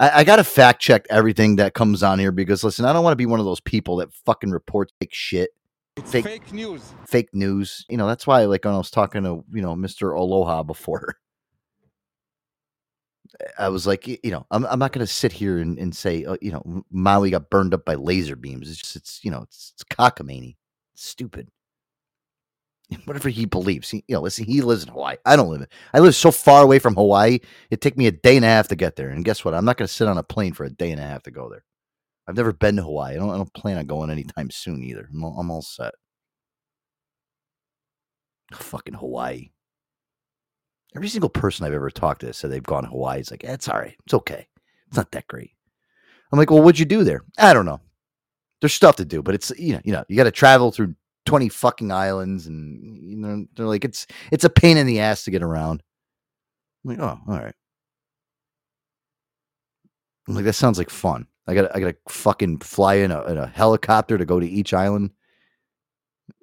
I, I got to fact check everything that comes on here because listen, I don't want to be one of those people that fucking reports fake shit. It's fake, fake news. fake news. You know, that's why, like, when I was talking to, you know, Mr. Aloha before, I was like, you know, I'm, I'm not going to sit here and, and say, uh, you know, Maui got burned up by laser beams. It's just, it's, you know, it's, it's cockamamie. It's stupid. Whatever he believes. He, you know, listen, he lives in Hawaii. I don't live in, I live so far away from Hawaii. It'd take me a day and a half to get there. And guess what? I'm not going to sit on a plane for a day and a half to go there. I've never been to Hawaii. I don't, I don't plan on going anytime soon either. I'm all, I'm all set. Fucking Hawaii. Every single person I've ever talked to said they've gone to Hawaii. It's like, it's all right. It's okay. It's not that great. I'm like, well, what'd you do there? I don't know. There's stuff to do, but it's you know, you know, you got to travel through 20 fucking islands, and you know, they're like, it's it's a pain in the ass to get around. I'm like, oh, all right. I'm like, that sounds like fun. I got I got to fucking fly in a, in a helicopter to go to each island.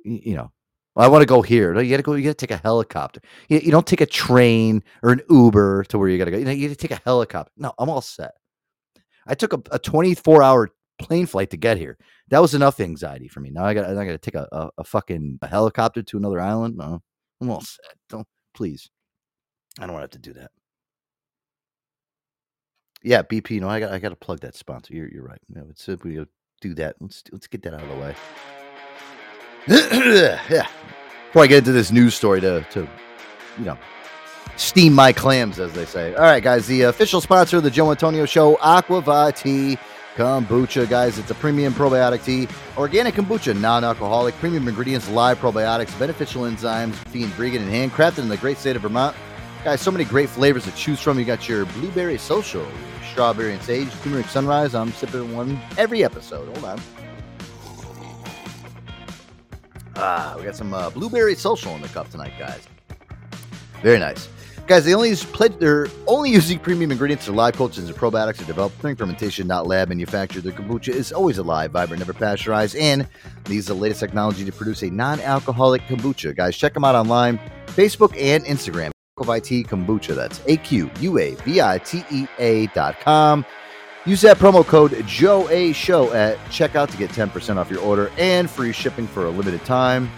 Y- You know, I want to go here. You got to go. You got to take a helicopter. You, you don't take a train or an Uber to where you got to go. You know, you got to take a helicopter. No, I'm all set. I took a, a 24 hour plane flight to get here. That was enough anxiety for me. Now I got I got to take a, a, a fucking a helicopter to another island. No, I'm all set. Don't please. I don't want to have to do that. Yeah, BP. Know, I got I got to plug that sponsor. You're you're right. Know, it's we do that. Let's let's get that out of the way. yeah. before I get into this news story to to you know steam my clams, as they say. All right, guys, the official sponsor of the Joe Antonio Show, Aquavitea Kombucha, guys. It's a premium probiotic tea, organic kombucha, non-alcoholic, premium ingredients, live probiotics, beneficial enzymes, being vegan and handcrafted in the great state of Vermont. Guys, so many great flavors to choose from. You got your blueberry social, strawberry and sage, turmeric sunrise. I'm sipping one every episode. Hold on. Ah, we got some uh, blueberry social in the cup tonight, guys. Very nice. Guys, they only use pledge, they're only using premium ingredients or live cultures and probiotics are developed during fermentation, not lab manufactured. Their kombucha is always alive, vibrant, never pasteurized, and they use the latest technology to produce a non-alcoholic kombucha. Guys, check them out online, Facebook and Instagram. Aquavitea Kombucha. That's A Q U A V I T E A dot com. Use that promo code Joe A Show at checkout to get 10% off your order and free shipping for a limited time.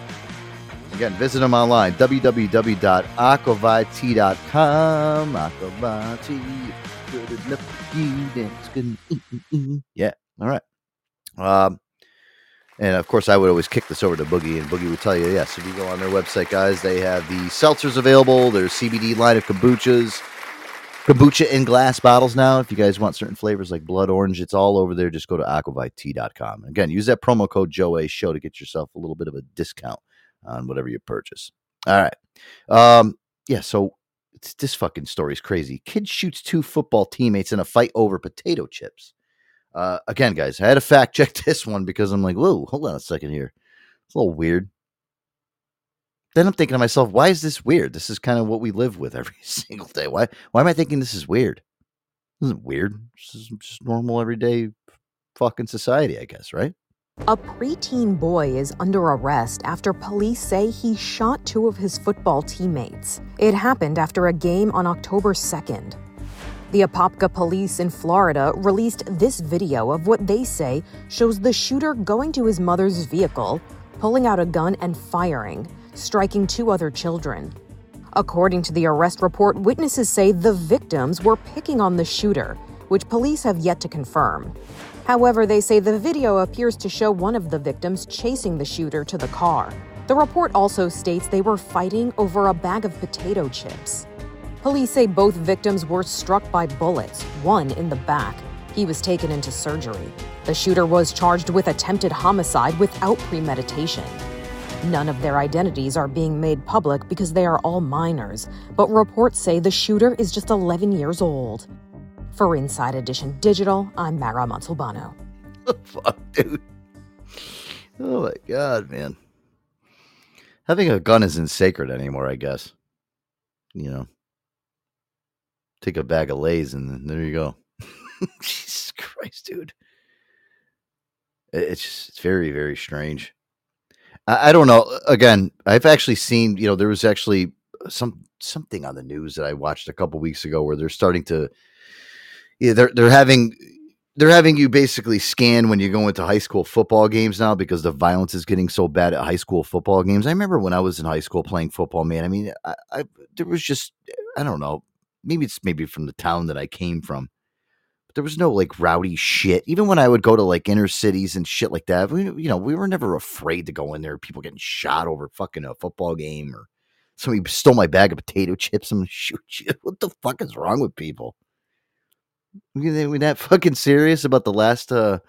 Again, visit them online www.aquavitea.com. Aquavitea, good enough for you, good. Yeah, all right. Um, and of course, I would always kick this over to Boogie, and Boogie would tell you, yes, if you go on their website, guys, they have the seltzers available, their CBD line of kombuchas, kombucha in glass bottles now. If you guys want certain flavors like blood orange, it's all over there. Just go to aquavitea.com. Again, use that promo code Joe A Show to get yourself a little bit of a discount on whatever you purchase. All right. Um, yeah, so this fucking story is crazy. Kid shoots two football teammates in a fight over potato chips. Uh, again, guys, I had to fact check this one because I'm like, whoa, hold on a second here. It's a little weird. Then I'm thinking to myself, why is this weird? This is kind of what we live with every single day. Why why am I thinking this is weird? This isn't weird. This is just normal everyday fucking society, I guess, right? A preteen boy is under arrest after police say he shot two of his football teammates. It happened after a game on October 2nd. The Apopka police in Florida released this video of what they say shows the shooter going to his mother's vehicle, pulling out a gun and firing, striking two other children. According to the arrest report, witnesses say the victims were picking on the shooter, which police have yet to confirm. However, they say the video appears to show one of the victims chasing the shooter to the car. The report also states they were fighting over a bag of potato chips. Police say both victims were struck by bullets, one in the back. He was taken into surgery. The shooter was charged with attempted homicide without premeditation. None of their identities are being made public because they are all minors, but reports say the shooter is just 11 years old. For Inside Edition Digital, I'm Mara Montalbano. Fuck, dude. Oh my god, man. Having a gun isn't sacred anymore, I guess. You know. Take a bag of lays and there you go. Jesus Christ, dude. It's just, it's very, very strange. I, I don't know. Again, I've actually seen, you know, there was actually some something on the news that I watched a couple weeks ago where they're starting to yeah, they're they're having they're having you basically scan when you go into high school football games now because the violence is getting so bad at high school football games. I remember when I was in high school playing football, man. I mean, I, I there was just I don't know. Maybe it's maybe from the town that I came from. But there was no like rowdy shit. Even when I would go to like inner cities and shit like that, we, you know, we were never afraid to go in there. People getting shot over fucking a football game or somebody stole my bag of potato chips. I'm shoot you. What the fuck is wrong with people? We we that fucking serious about the last uh,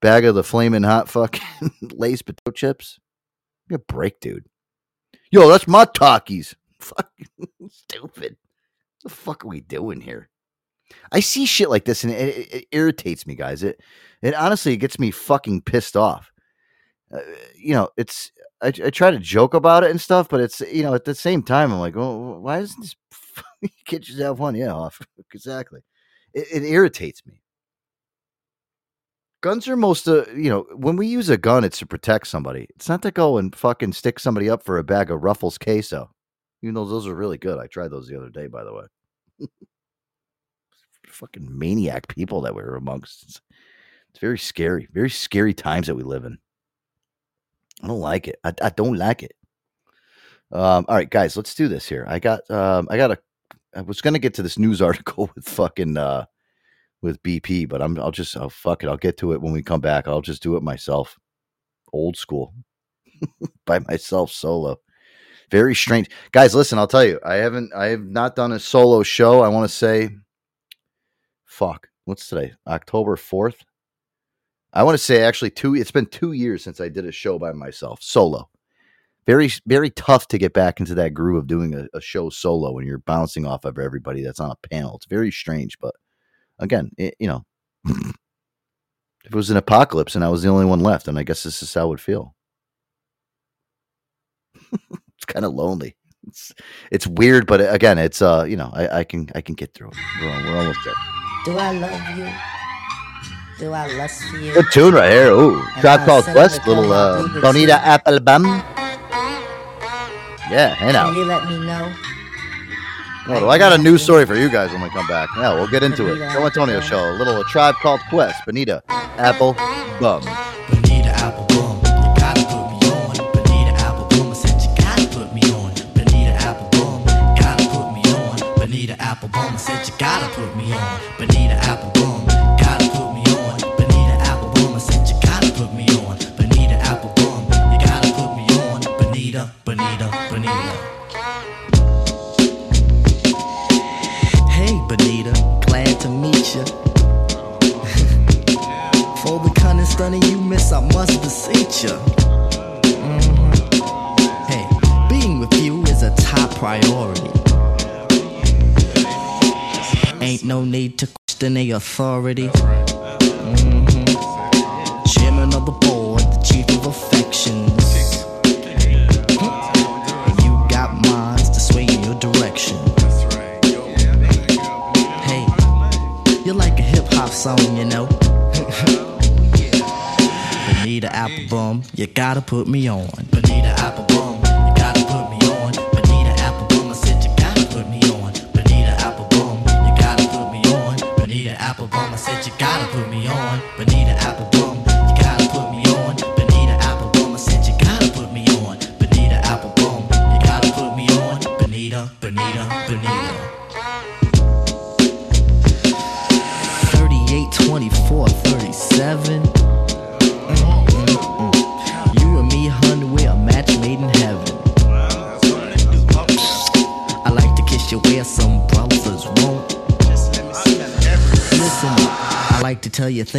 bag of the flaming hot fucking Lay's potato chips? Give a break, dude. Yo, that's my Takis. Fucking stupid. What the fuck are we doing here? I see shit like this and it, it, it irritates me, guys. It it honestly it gets me fucking pissed off. Uh, you know, it's I, I try to joke about it and stuff, but it's you know at the same time I'm like, oh, why isn't this? Get yourself one, yeah, off exactly. It, it irritates me. Guns are most, uh, you know, when we use a gun, it's to protect somebody. It's not to go and fucking stick somebody up for a bag of Ruffles queso. Even though those are really good. I tried those the other day, by the way. fucking maniac people that we're amongst. It's, it's very scary. Very scary times that we live in. I don't like it. I, I don't like it. Um, all right, guys, let's do this here. I got um, I got a I was gonna get to this news article with fucking uh with BP, but I'm I'll just I'll fuck it. I'll get to it when we come back. I'll just do it myself. Old school. By myself solo. Very strange, guys. Listen, I'll tell you, I haven't, I have not done a solo show. I want to say, fuck, what's today? October fourth. I want to say actually two. It's been two years since I did a show by myself, solo. Very, very tough to get back into that groove of doing a, a show solo when you're bouncing off of everybody that's on a panel. It's very strange, but again, it, you know, if it was an apocalypse and I was the only one left, then I guess this is how it would feel. it's kind of lonely. It's it's weird, but again, it's uh, you know, I, I can I can get through it. We're, we're almost there. Do I love you? Do I lust for you? Good tune right here. Ooh, And I Called Quest, everything little uh, Bonita. Applebum. Yeah, hey Can now. you let me know? Oh, well, I got a new story for you guys when we come back. Yeah, we'll get into it. Joe Antonio Show, a little a Tribe Called Quest, Bonita Apple Bum. Bonita apple bum, you gotta put me on. Bonita apple bum, I said you gotta put me on. Bonita apple bum, gotta put me on. Bonita apple bum, I said you gotta put me on. Bonita apple authority. Mhm. Chairman of the board, the chief of affections. You got minds to sway in your direction. Hey, you're like a hip hop song, you know. Bonita Applebum, you gotta put me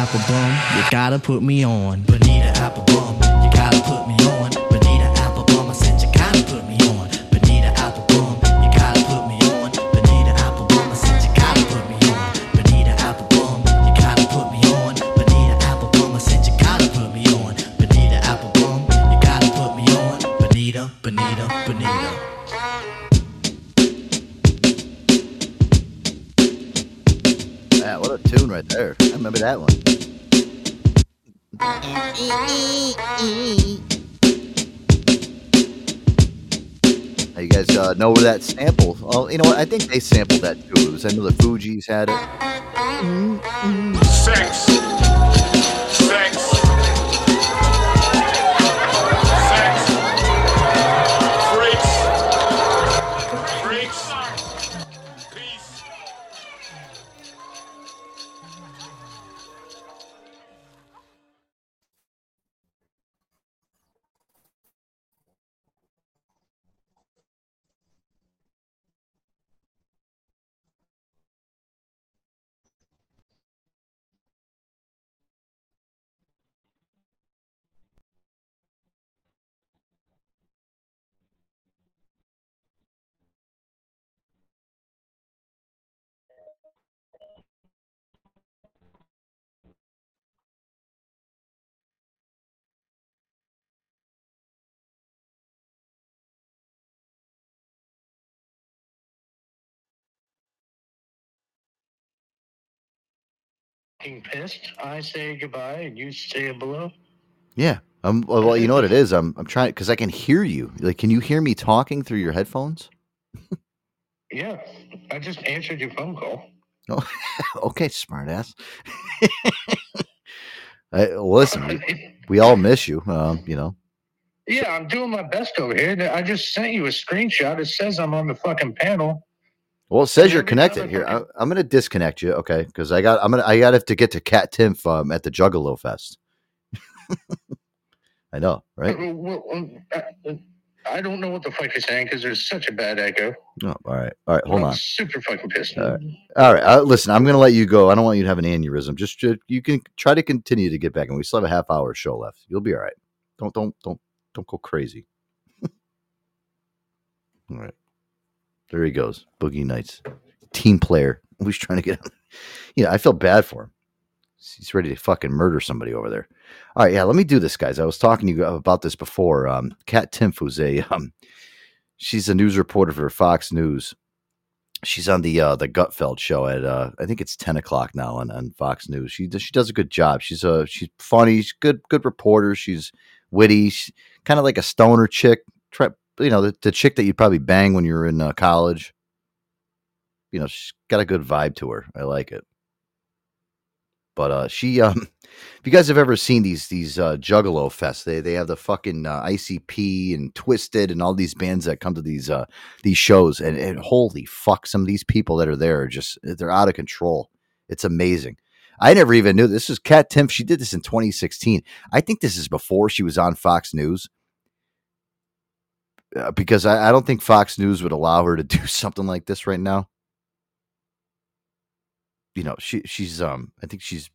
Bonita Applebum, you gotta put me on. Bonita that too. It was I know the Fugees had it. Mm-hmm. Sex. Sex. Being pissed, I say goodbye and you say below. Yeah, Um, well, well, you know what it is. I'm I'm trying because I can hear you. Like, can you hear me talking through your headphones? Yeah, I just answered your phone call. Oh, okay, smartass. I, listen, we, we all miss you. Um, you know. Yeah, I'm doing my best over here. I just sent you a screenshot. It says I'm on the fucking panel. Well, it says you're connected here. I, I'm going to disconnect you, okay? Because I got I'm gonna I got to have to get to Kat Timpf um, at the Juggalo Fest. I know, right? Well, I don't know what the fuck you're saying because there's such a bad echo. Oh, all right, all right. Hold I'm on. Super fucking pissed. All right, all right. Uh, listen, I'm going to let you go. I don't want you to have an aneurysm. Just, just you can try to continue to get back, and we still have a half hour show left. You'll be all right. Don't, don't, don't, don't go crazy. all right. There he goes, Boogie Nights, team player. Who's trying to get? Him. You know, I feel bad for him. He's ready to fucking murder somebody over there. All right, yeah. Let me do this, guys. I was talking to you about this before. Um, Kat Timpf, who's a um, she's a news reporter for Fox News. She's on the uh, the Gutfeld show at uh, I think it's ten o'clock now on, on Fox News. She does, she does a good job. She's a she's funny. She's good good reporter. She's witty. She's kind of like a stoner chick. Try, you know the, the chick that you'd probably bang when you were in uh, college. You know she's got a good vibe to her. I like it. But uh, she, um, if you guys have ever seen these these uh, Juggalo fests, they they have the fucking uh, ICP and Twisted and all these bands that come to these uh these shows, and, and holy fuck, some of these people that are there are just they're out of control. It's amazing. I never even knew this was Kat Timpf. She did this in 2016. I think this is before she was on Fox News. Uh, because I, I don't think Fox News would allow her to do something like this right now you know she she's um I think she's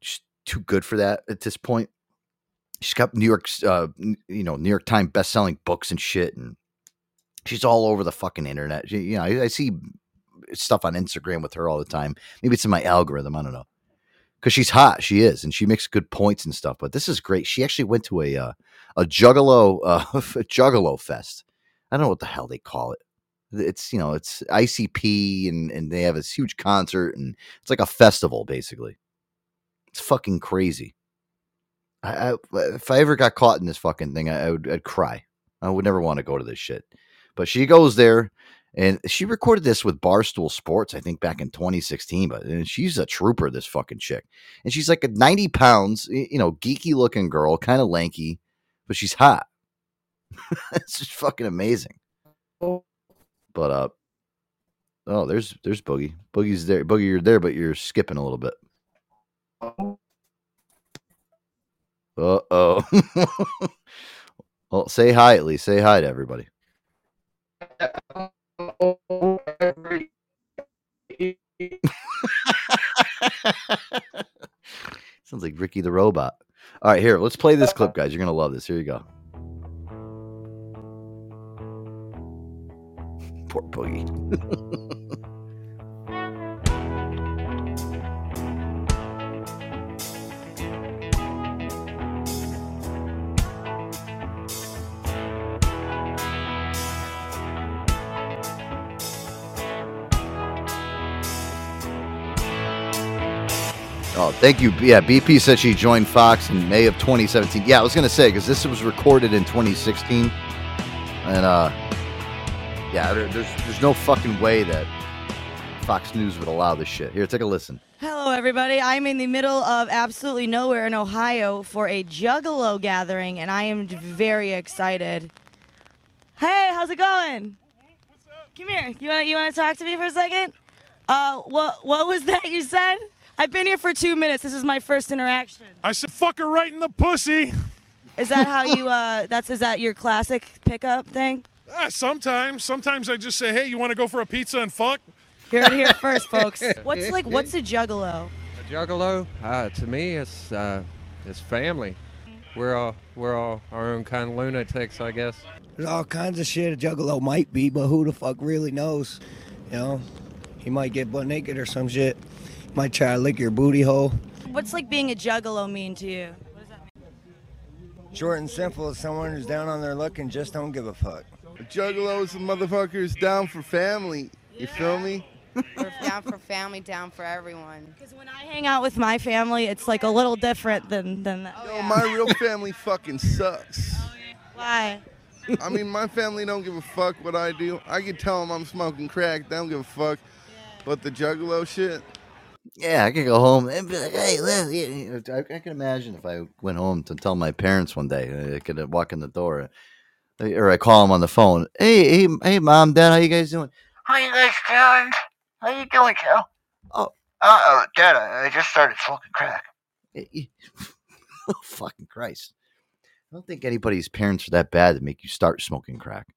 she's too good for that at this point. She's got New York's uh you know New York Times best selling books and shit, and she's all over the fucking internet. She- you know I, I see stuff on Instagram with her all the time. Maybe it's in my algorithm. I don't know because she's hot. She is, and she makes good points and stuff. But this is great. She actually went to a uh, a Juggalo uh, a Juggalo fest. I don't know what the hell they call it. It's you know it's ICP and and they have this huge concert and it's like a festival basically. It's fucking crazy. I, I if I ever got caught in this fucking thing, I, I would I'd cry. I would never want to go to this shit. But she goes there and she recorded this with Barstool Sports, I think back in 2016. But she's a trooper, this fucking chick. And she's like a 90 pounds, you know, geeky looking girl, kind of lanky, but she's hot. it's just fucking amazing. But uh oh, there's there's Boogie. Boogie's there. Boogie, you're there, but you're skipping a little bit. Uh oh. well, say hi at least. Say hi to everybody. Sounds like Ricky the Robot. All right, here, let's play this clip, guys. You're gonna love this. Here you go. Poor Boogie. Oh, thank you. Yeah, BP said she joined Fox in May of 2017. Yeah, I was gonna say because this was recorded in 2016, and uh, yeah, there, there's there's no fucking way that Fox News would allow this shit. Here, take a listen. Hello, everybody. I'm in the middle of absolutely nowhere in Ohio for a Juggalo gathering, and I am very excited. Hey, how's it going? Come here. You want you want to talk to me for a second? Uh, what what was that you said? I've been here for two minutes. This is my first interaction. I said, fuck her right in the pussy. Is that how you? Uh, that's is that your classic pickup thing? Ah, sometimes. Sometimes I just say, hey, you want to go for a pizza and fuck? Hear it here first, folks. What's like? What's a Juggalo? A juggalo, uh, to me, it's uh, it's family. We're all we're all our own kind of lunatics, I guess. There's all kinds of shit a juggalo might be, but who the fuck really knows? You know, he might get butt naked or some shit. Might try to lick your booty hole. What's like being a Juggalo mean to you? Short and simple, it's someone who's down on their luck and just don't give a fuck. Juggalos and motherfuckers down for family. You feel me? We're down for family, down for everyone. Because when I hang out with my family, it's like a little different than than that. Oh, Yo, my real family fucking sucks. Why? I mean, my family don't give a fuck what I do. I can tell them I'm smoking crack. They don't give a fuck. But the juggalo shit, Yeah, I could go home and be like, "Hey, Liz," I, I can imagine if I went home to tell my parents one day. I could uh, walk in the door, uh, or I call them on the phone. Hey, hey, hey, mom, dad, how you guys doing? How you guys doing? How you doing, Joe? Oh, uh oh, Dad, I I just started smoking crack. oh, fucking Christ! I don't think anybody's parents are that bad to make you start smoking crack.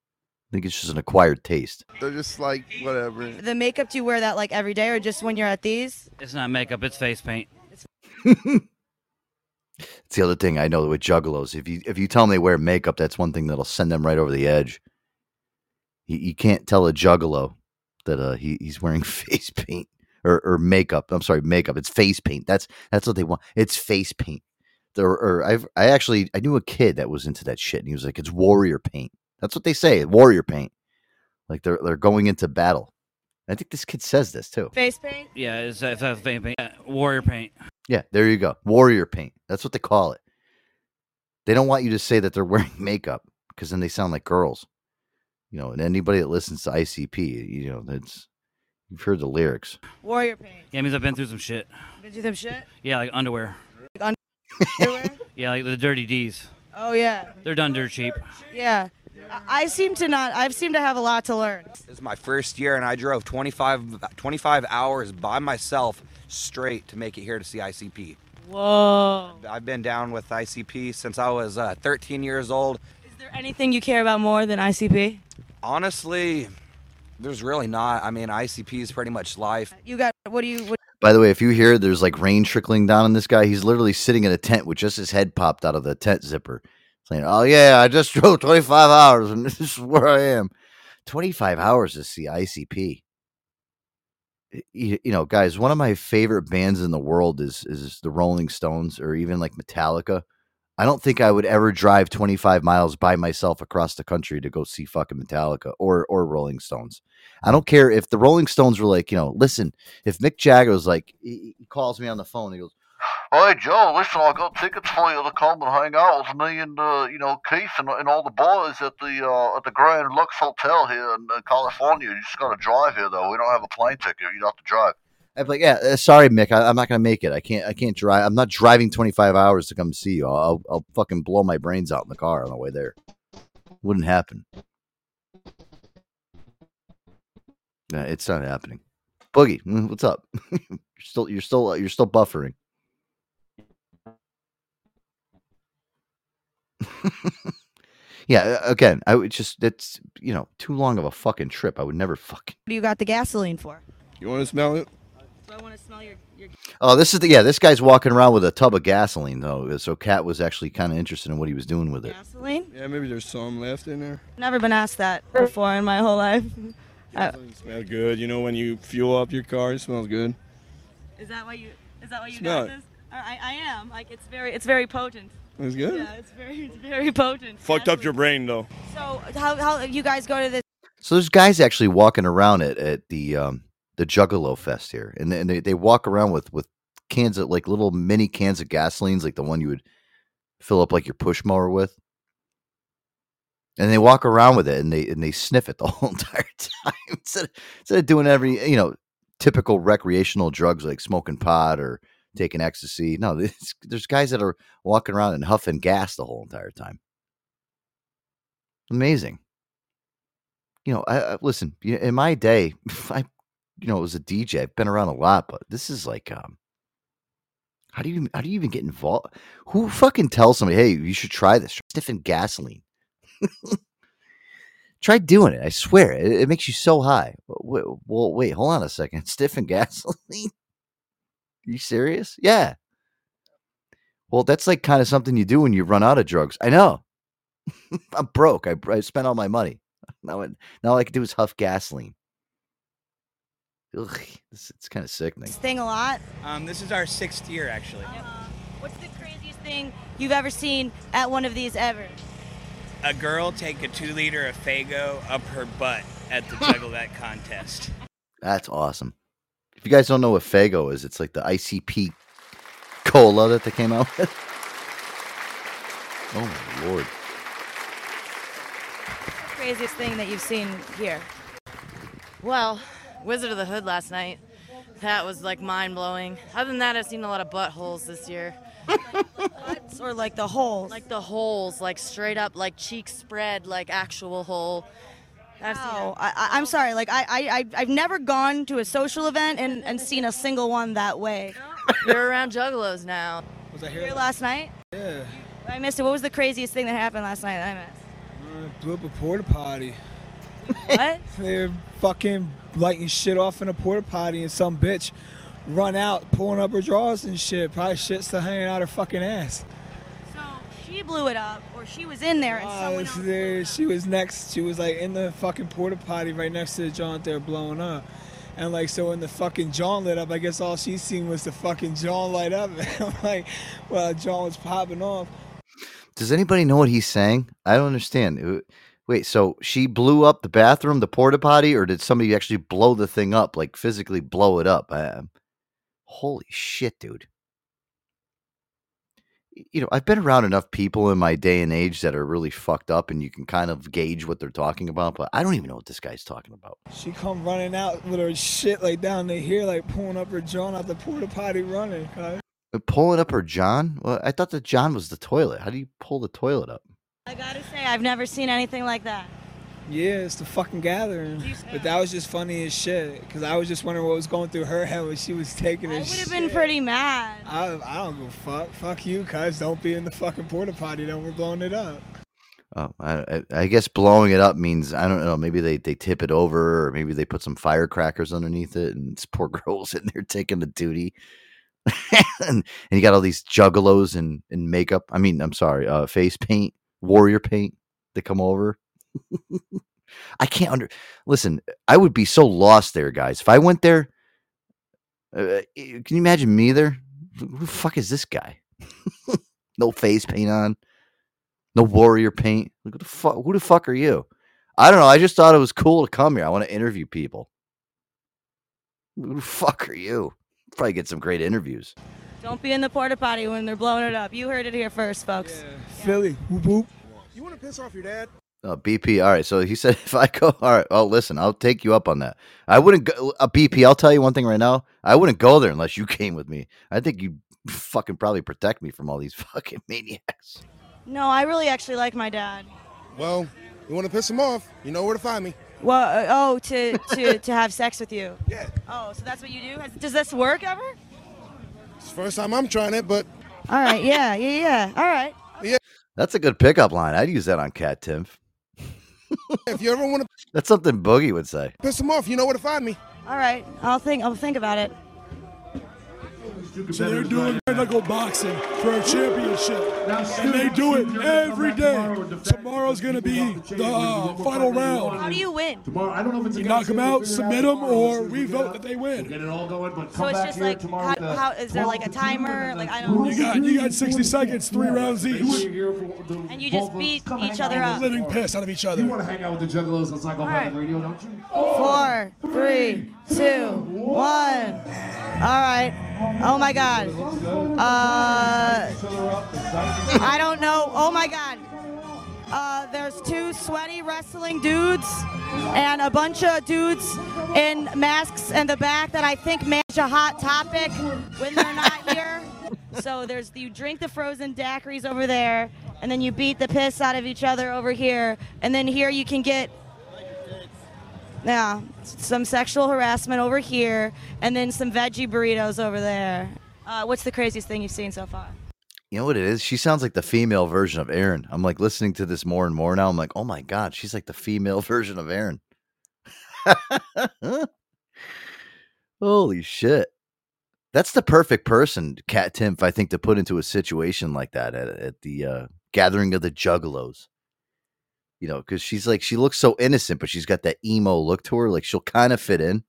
I think it's just an acquired taste. they're just like whatever. The makeup do you wear that like every day or just when you're at these? It's not makeup, it's face paint. It's the other thing I know with juggalos. If you if you tell them they wear makeup, that's one thing that'll send them right over the edge. You, you can't tell a juggalo that uh, he, he's wearing face paint or, or makeup. I'm sorry, makeup. It's face paint. That's that's what they want. It's face paint. There, or I've I actually I knew a kid that was into that shit, and he was like, "It's warrior paint." That's what they say, warrior paint. Like they're they're going into battle. I think this kid says this too. Face paint? Yeah, it's, it's, it's face paint. Yeah, warrior paint. Yeah, there you go. Warrior paint. That's what they call it. They don't want you to say that they're wearing makeup because then they sound like girls. You know, and anybody that listens to ICP, you know, that's you've heard the lyrics. Warrior paint. Yeah, it means I've been through some shit. Been through some shit? Yeah, like underwear. Like underwear? Yeah, like the dirty D's. oh yeah. They're done dirt cheap. Yeah. I I seem to not I seem to have a lot to learn. This is my first year, and I drove 25, 25 hours by myself straight to make it here to see ICP. Whoa. I've been down with ICP since I was uh, 13 years old. Is there anything you care about more than ICP? Honestly, there's really not. I mean, ICP is pretty much life. You got what do you what By the way, if you hear there's like rain trickling down on this guy, he's literally sitting in a tent with just his head popped out of the tent zipper, saying, "Oh yeah, I just drove 25 hours and this is where I am." 25 hours to see ICP. You, you know, guys, one of my favorite bands in the world is is the Rolling Stones or even like Metallica. I don't think I would ever drive 25 miles by myself across the country to go see fucking Metallica or or Rolling Stones. I don't care if the Rolling Stones were like, you know, listen, if Mick Jagger was like, he, he calls me on the phone, he goes, Hey Joe, listen, I got tickets for you to come and hang out with me and uh, you know Keith and, and all the boys at the uh, at the Grand Lux Hotel here in uh, California. You just got to drive here though. We don't have a plane ticket. You have to drive. Be like, yeah, uh, sorry, Mick, I, I'm not gonna make it. I can't, I can't drive. I'm not driving 25 hours to come see you. I'll, I'll, fucking blow my brains out in the car on the way there. Wouldn't happen. No, it's not happening. Boogie, mm, what's up? you're still, you're still, you're still buffering. yeah, uh, again, I would just it's you know too long of a fucking trip. I would never fucking. What do you got the gasoline for? You want to smell it? Do I want to smell your, your Oh, this is the yeah. This guy's walking around with a tub of gasoline though, so Kat was actually kind of interested in what he was doing with it. gasoline? Yeah, maybe there's some left in there. Never been asked that before in my whole life. Uh, Smell good. You know when you fuel up your car, it smells good. is that what you is that what you Smell got this? I, I am. Like it's very it's very potent. It's good. Yeah, it's very it's very potent. Fucked up your brain though. So how how you guys go to this So there's guys actually walking around at, at the um the Juggalo Fest here, and they, and they they walk around with with cans of like little mini cans of gasolines, like the one you would fill up like your push mower with. And they walk around with it and they and they sniff it the whole entire time instead of, instead of doing every you know typical recreational drugs like smoking pot or taking ecstasy. No, there's, there's guys that are walking around and huffing gas the whole entire time. Amazing. You know, I, I listen. In my day, I, you know, was a DJ. I've been around a lot, but this is like, um, how do you how do you even get involved? Who fucking tells somebody, hey, you should try this? Try Sniffing gasoline. Try doing it. I swear, it, it makes you so high. Well, wait, hold on a second. Stiffing gasoline? You serious? Yeah. Well, that's like kind of something you do when you run out of drugs. I know. I'm broke. I, I spent all my money. Now, it, now all I can do is huff gasoline. Ugh, this, it's kind of sickening. thing a lot? Um, this is our sixth year, actually. What's the craziest thing you've ever seen at one of these ever? A girl take a two liter of Faygo up her butt at the Juggle That contest. That's awesome. If you guys don't know what Faygo is, it's like the ICP cola that they came out with. Oh my lord. Craziest thing that you've seen here. Well, Wizard of the Hood last night. That was like mind blowing. Other than that, I've seen a lot of buttholes this year. Butts or like the holes? Like the holes, like straight up, like cheeks spread, like actual hole. I've seen Oh, I, I- I'm sorry. Like I, I, I- I've never gone to a social event and, and seen a single one that way. You're around juggalos now. Was I here last night? Yeah. I missed it. What was the craziest thing that happened last night? that I missed. Uh, blew up a porta potty. What? They're fucking lighting shit off in a porta potty and some bitch run out pulling up her drawers and shit. Probably shit still hanging out her fucking ass. She blew it up, or she was in there and Uh, someone she- else. there- she was next. She was like in the fucking porta potty right next to the joint they're blowing up. And like so when the fucking John lit up, I guess all she seen was the fucking John light up. I'm like, well, John was popping off. Does anybody know what he's saying? I don't understand. Uh, Wait, so she blew up the bathroom, the porta potty, or did somebody actually blow the thing up, like physically blow it up? I, holy shit, dude. Y- You know, I've been around enough people in my day and age that are really fucked up, and you can kind of gauge what they're talking about, but I don't even know what this guy's talking about. She come running out with her shit like down to here, like pulling up her John out the porta potty running. cuz. Uh, Pulling up her John? Well, I thought the John was the toilet. How do you pull the toilet up? I gotta say, I've never seen anything like that. Yeah, it's the fucking gathering. But that was just funny as shit. Cause I was just wondering what was going through her head when she was taking I her would have been pretty mad. I, I don't give a fuck. Fuck you, cuz. Don't be in the fucking porta potty. Don't be blowing it up. Oh, I, I, I guess blowing it up means I don't know. Maybe they, they tip it over, or maybe they put some firecrackers underneath it, and this poor girl sitting there taking the duty. and, and you got all these juggalos and, and makeup. I mean, I'm sorry, uh, face paint, warrior paint They come over. I can't under. Listen, I would be so lost there, guys. If I went there, uh, can you imagine me there? Who the fuck is this guy? no face paint on. No warrior paint. Like, what the fuck? Who the fuck are you? I don't know. I just thought it was cool to come here. I want to interview people. Who the fuck are you? Probably get some great interviews. Don't be in the porta potty when they're blowing it up. You heard it here first, folks. Philly, whoop whoop. You want to piss off your dad? Uh, BP. All right. So he said if I go, all right. Well, listen, I'll take you up on that. I wouldn't go. A BP. I'll tell you one thing right now. I wouldn't go there unless you came with me. I think you fucking probably protect me from all these fucking maniacs. No, I really actually like my dad. Well, you want to piss him off? You know where to find me. Well, uh, oh, to, to, to have sex with you. Yeah. Oh, so that's what you do? Does this work ever? It's the first time I'm trying it, but All right, yeah, yeah, yeah. All right. yeah. That's a good pickup line. I'd use that on Kat Timpf. if you ever want to That's something Boogie would say. piss him off, you know where to find me. All right. I'll think I'll think about it. So they're doing medical boxing for a championship, and they do it every day. Tomorrow's gonna be the uh, final round. How do you win? Tomorrow, I don't know if it's you knock them out, submit them, or we vote that they win. Get it all going, but So it's just like how, how is there like a timer? Like I don't You got you got 60 seconds, three rounds each. and you just beat each other up. Living piss out of each other. You want to hang out with the Juggalos on Psycho Radio, don't you? Four, three, two, one. All right. Oh my God. Uh, I don't know. Oh my God. Uh, there's two sweaty wrestling dudes and a bunch of dudes in masks in the back that I think manage a hot topic when they're not here. So there's you drink the frozen daiquiris over there, and then you beat the piss out of each other over here, and then here you can get yeah, some sexual harassment over here, and then some veggie burritos over there. Uh, what's the craziest thing you've seen so far? You know what it is? She sounds like the female version of Aaron. I'm like listening to this more and more now. I'm like, oh my god, she's like the female version of Aaron. Holy shit. That's the perfect person, Kat Timpf, I think, to put into a situation like that at, at the uh, gathering of the juggalos. You know, because she's like, she looks so innocent, but she's got that emo look to her. Like she'll kind of fit in.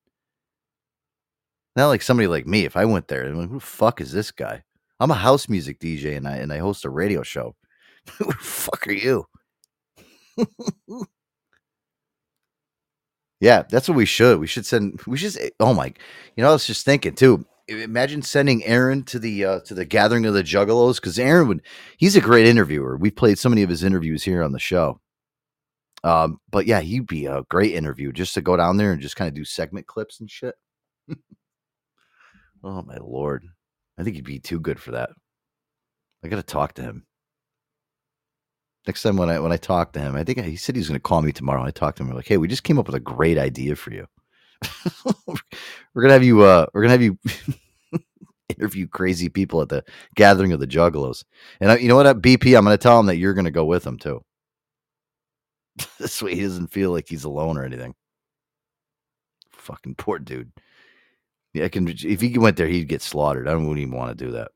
Not like somebody like me. If I went there, I'm like, who the fuck is this guy? I'm a house music DJ and I and I host a radio show. who the fuck are you? Yeah, that's what we should. We should send. We should. Oh my! You know, I was just thinking too. Imagine sending Aaron to the uh, to the gathering of the Juggalos because Aaron would. He's a great interviewer. We've played so many of his interviews here on the show. Um, but yeah, he'd be a great interview just to go down there and just kind of do segment clips and shit. oh my lord, I think he'd be too good for that. I got to talk to him next time when I when I talk to him. I think he said he was going to call me tomorrow. I talked to him. We're like, hey, we just came up with a great idea for you. we're gonna have you. uh We're gonna have you interview crazy people at the gathering of the Juggalos. And I, you know what, at BP, I'm gonna tell him that you're gonna go with him too. this way, he doesn't feel like he's alone or anything. Fucking poor dude. Yeah, I can. If he went there, he'd get slaughtered. I wouldn't even want to do that.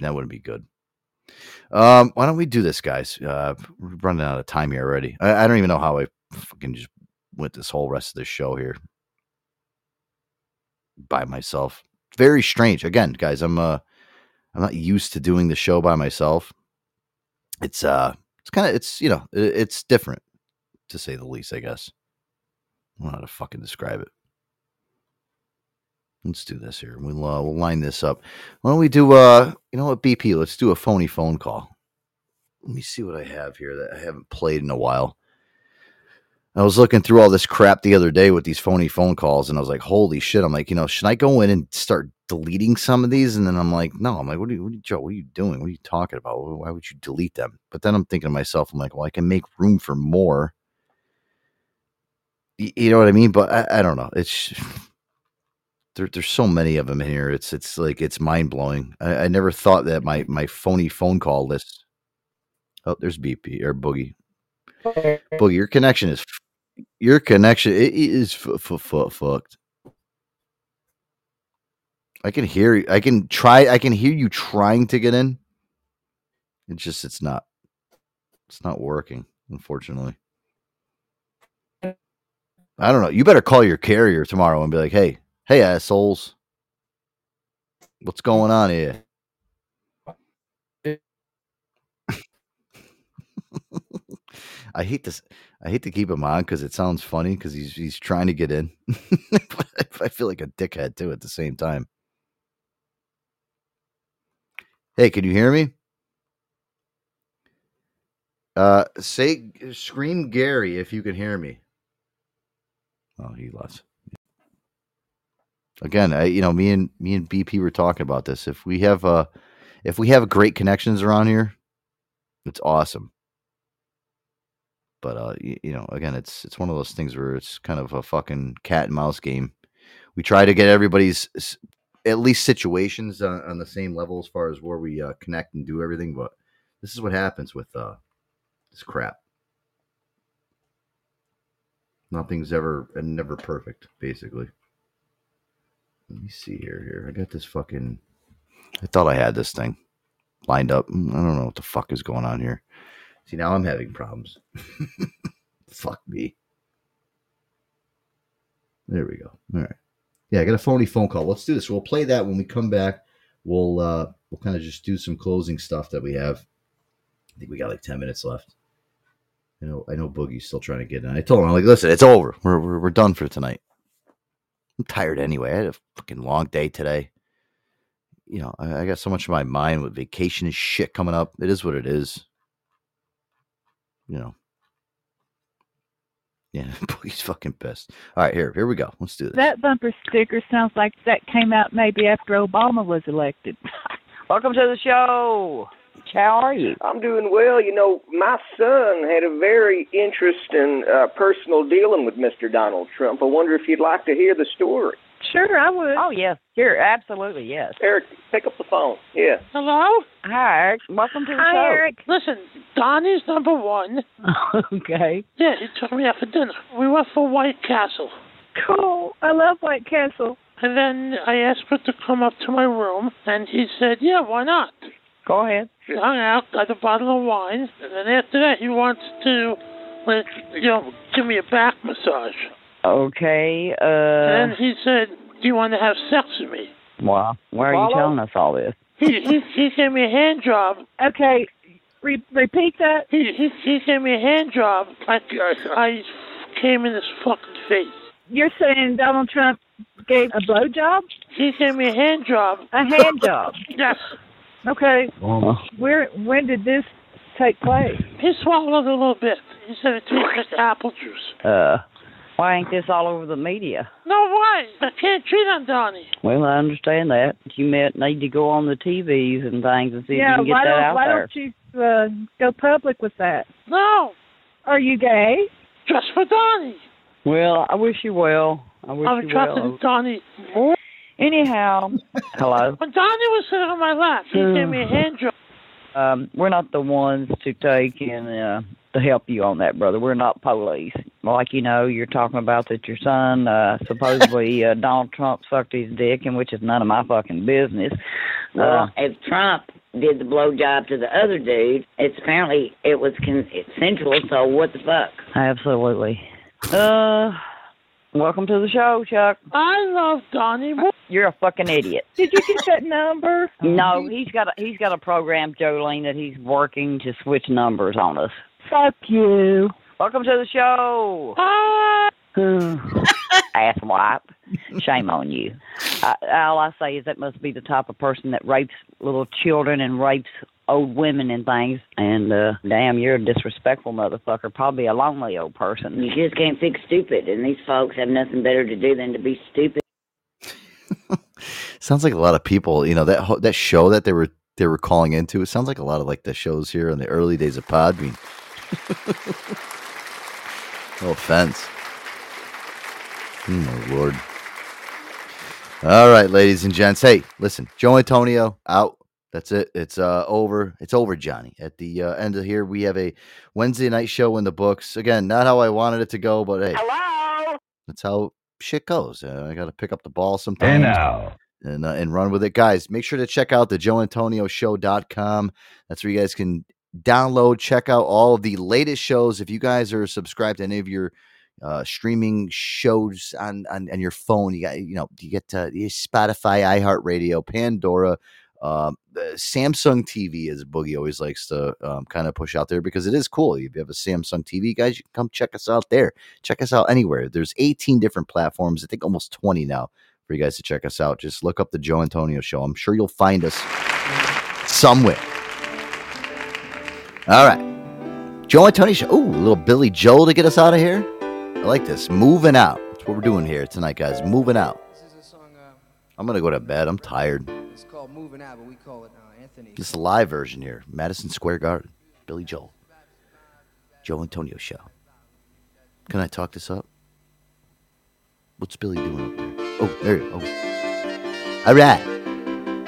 That wouldn't be good. Um, why don't we do this, guys? Uh, we're running out of time here already. I, I don't even know how I fucking just went this whole rest of this show here by myself. Very strange. Again, guys, I'm uh, I'm not used to doing the show by myself. It's uh, it's kind of it's you know it, it's different to say the least. I guess. I don't know how to fucking describe it. Let's do this here. We'll uh, we'll line this up. Why don't we do uh you know what BP? Let's do a phony phone call. Let me see what I have here that I haven't played in a while. I was looking through all this crap the other day with these phony phone calls, and I was like, "Holy shit!" I'm like, you know, should I go in and start deleting some of these? And then I'm like, "No." I'm like, "What are you, what are you Joe? What are you doing? What are you talking about? Why would you delete them?" But then I'm thinking to myself, I'm like, "Well, I can make room for more." Y- You know what I mean? But I, I don't know. It's there, there's so many of them in here. It's it's like it's mind blowing. I, I never thought that my my phony phone call list. Oh, there's BP or Boogie. Boogie, your connection is your connection it is f- f- f- fucked. I can hear you. I can try. I can hear you trying to get in. It's just it's not. It's not working. Unfortunately. I don't know. You better call your carrier tomorrow and be like, "Hey, hey, assholes, what's going on here?" I hate this. I hate to keep him on because it sounds funny because he's he's trying to get in. I feel like a dickhead too at the same time. Hey, can you hear me? Uh, say scream Gary if you can hear me. Oh, he lost. Again, I, you know, me and me and BP were talking about this. If we have uh if we have great connections around here, it's awesome. But uh, you, you know, again, it's it's one of those things where it's kind of a fucking cat and mouse game. We try to get everybody's at least situations on, on the same level as far as where we uh, connect and do everything. But this is what happens with uh this crap. Nothing's ever and never perfect, basically. Let me see here. Here, I got this fucking. I thought I had this thing lined up. Mm, I don't know what the fuck is going on here. See, now I'm having problems. fuck me. There we go. All right. Yeah, I got a phony phone call. Let's do this. We'll play that when we come back. We'll uh we'll kind of just do some closing stuff that we have. I think we got like ten minutes left. I know I know Boogie's still trying to get in. I told him I'm like, listen, it's over. We're we're, we're done for tonight. I'm tired anyway. I had a fucking long day today. You know, I, I got so much in my mind with vacation and shit coming up. It is what it is. You know. Yeah, Boogie's fucking pissed. All right, here, here we go. Let's do this. That bumper sticker sounds like that came out maybe after Obama was elected. Welcome to the show. How are you? I'm doing well. You know, my son had a very interesting uh, personal dealing with Mr. Donald Trump. I wonder if you'd like to hear the story. Sure, I would. Oh, yes. Sure, absolutely, yes. Eric, pick up the phone. Yeah. Hello? Hi, Eric. Welcome to the Hi, show. Eric. Listen, Donnie's number one. okay. Yeah, he took me out for dinner. We went for White Castle. Cool. I love White Castle. And then I asked her to come up to my room, and he said, yeah, why not? Go ahead. We hung out, got a bottle of wine, and then after that he wants to, like, you know, give me a back massage. Okay, uh... And he said, do you want to have sex with me? Well, why are you Follow? telling us all this? He, he, he gave me a hand job. Okay, re- repeat that. He, he, he gave me a hand job. I, I, I came in his fucking face. You're saying Donald Trump gave a blowjob? He gave me a hand job. A hand job? Yes. Okay. Where? When did this take place? He swallowed a little bit. He said it tastes like apple juice. Uh, why ain't this all over the media? No way. I can't cheat on Donnie. Well, I understand that. You might need to go on the TVs and things and see yeah. if you can get why that don't out Why there. don't you uh, go public with that? No. Are you gay? Just for Donnie. Well, I wish you well. I wish you well. I'm you attracted well. to Donnie more. Anyhow, hello. When Donnie was sitting on my lap, he gave me a hand job. Um, we're not the ones to take and uh, to help you on that, brother. We're not police. Like you know, you're talking about that your son uh, supposedly uh, Donald Trump sucked his dick, and which is none of my fucking business. Well, Uh, if Trump did the blowjob to the other dude, it's apparently it was consensual. So what the fuck? absolutely. Uh, welcome to the show, Chuck. I love Donnie more. You're a fucking idiot. Did you get that number? No, he's got a he's got a program, Jolene, that he's working to switch numbers on us. Fuck you. Welcome to the show. Asswipe. Shame on you. I, all I say is that must be the type of person that rapes little children and rapes old women and things. And uh, damn, you're a disrespectful motherfucker. Probably a lonely old person. You just can't fix stupid, and these folks have nothing better to do than to be stupid. Sounds like a lot of people, you know, that ho- that show that they were they were calling into. It sounds like a lot of like the shows here in the early days of Podbean. No offense. Oh my lord. All right, ladies and gents. Hey, listen, Joe Antonio out. That's it. It's uh over. It's over, Johnny. At the uh, end of here, we have a Wednesday night show in the books. Again, not how I wanted it to go, but hey, Hello. that's how shit goes. Uh, I got to pick up the ball sometimes. now. And, uh, and run with it. Guys, make sure to check out the joeantonioshow.com. That's where you guys can download, check out all the latest shows. If you guys are subscribed to any of your uh, streaming shows on, on, on your phone, you got, you know, you get uh, Spotify, iHeartRadio, Pandora, uh, Samsung TV, as Boogie always likes to um, kind of push out there because it is cool. If you have a Samsung TV, guys, you can come check us out there. Check us out anywhere. There's 18 different platforms. I think almost 20 now for you guys to check us out. Just look up the Joe Antonio Show. I'm sure you'll find us somewhere. All right. Joe Antonio Show. Ooh, a little Billy Joel to get us out of here. I like this. Moving out. That's what we're doing here tonight, guys. Moving out. I'm going to go to bed. I'm tired. It's called Moving Out, but we call it uh, Anthony. This a live version here. Madison Square Garden. Billy Joel. Joe Antonio Show. Can I talk this up? What's Billy doing up there? Oh, there you go. Oh. All right.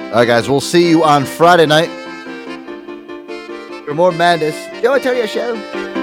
All right, guys. We'll see you on Friday night for more madness. Joe Antonio Show.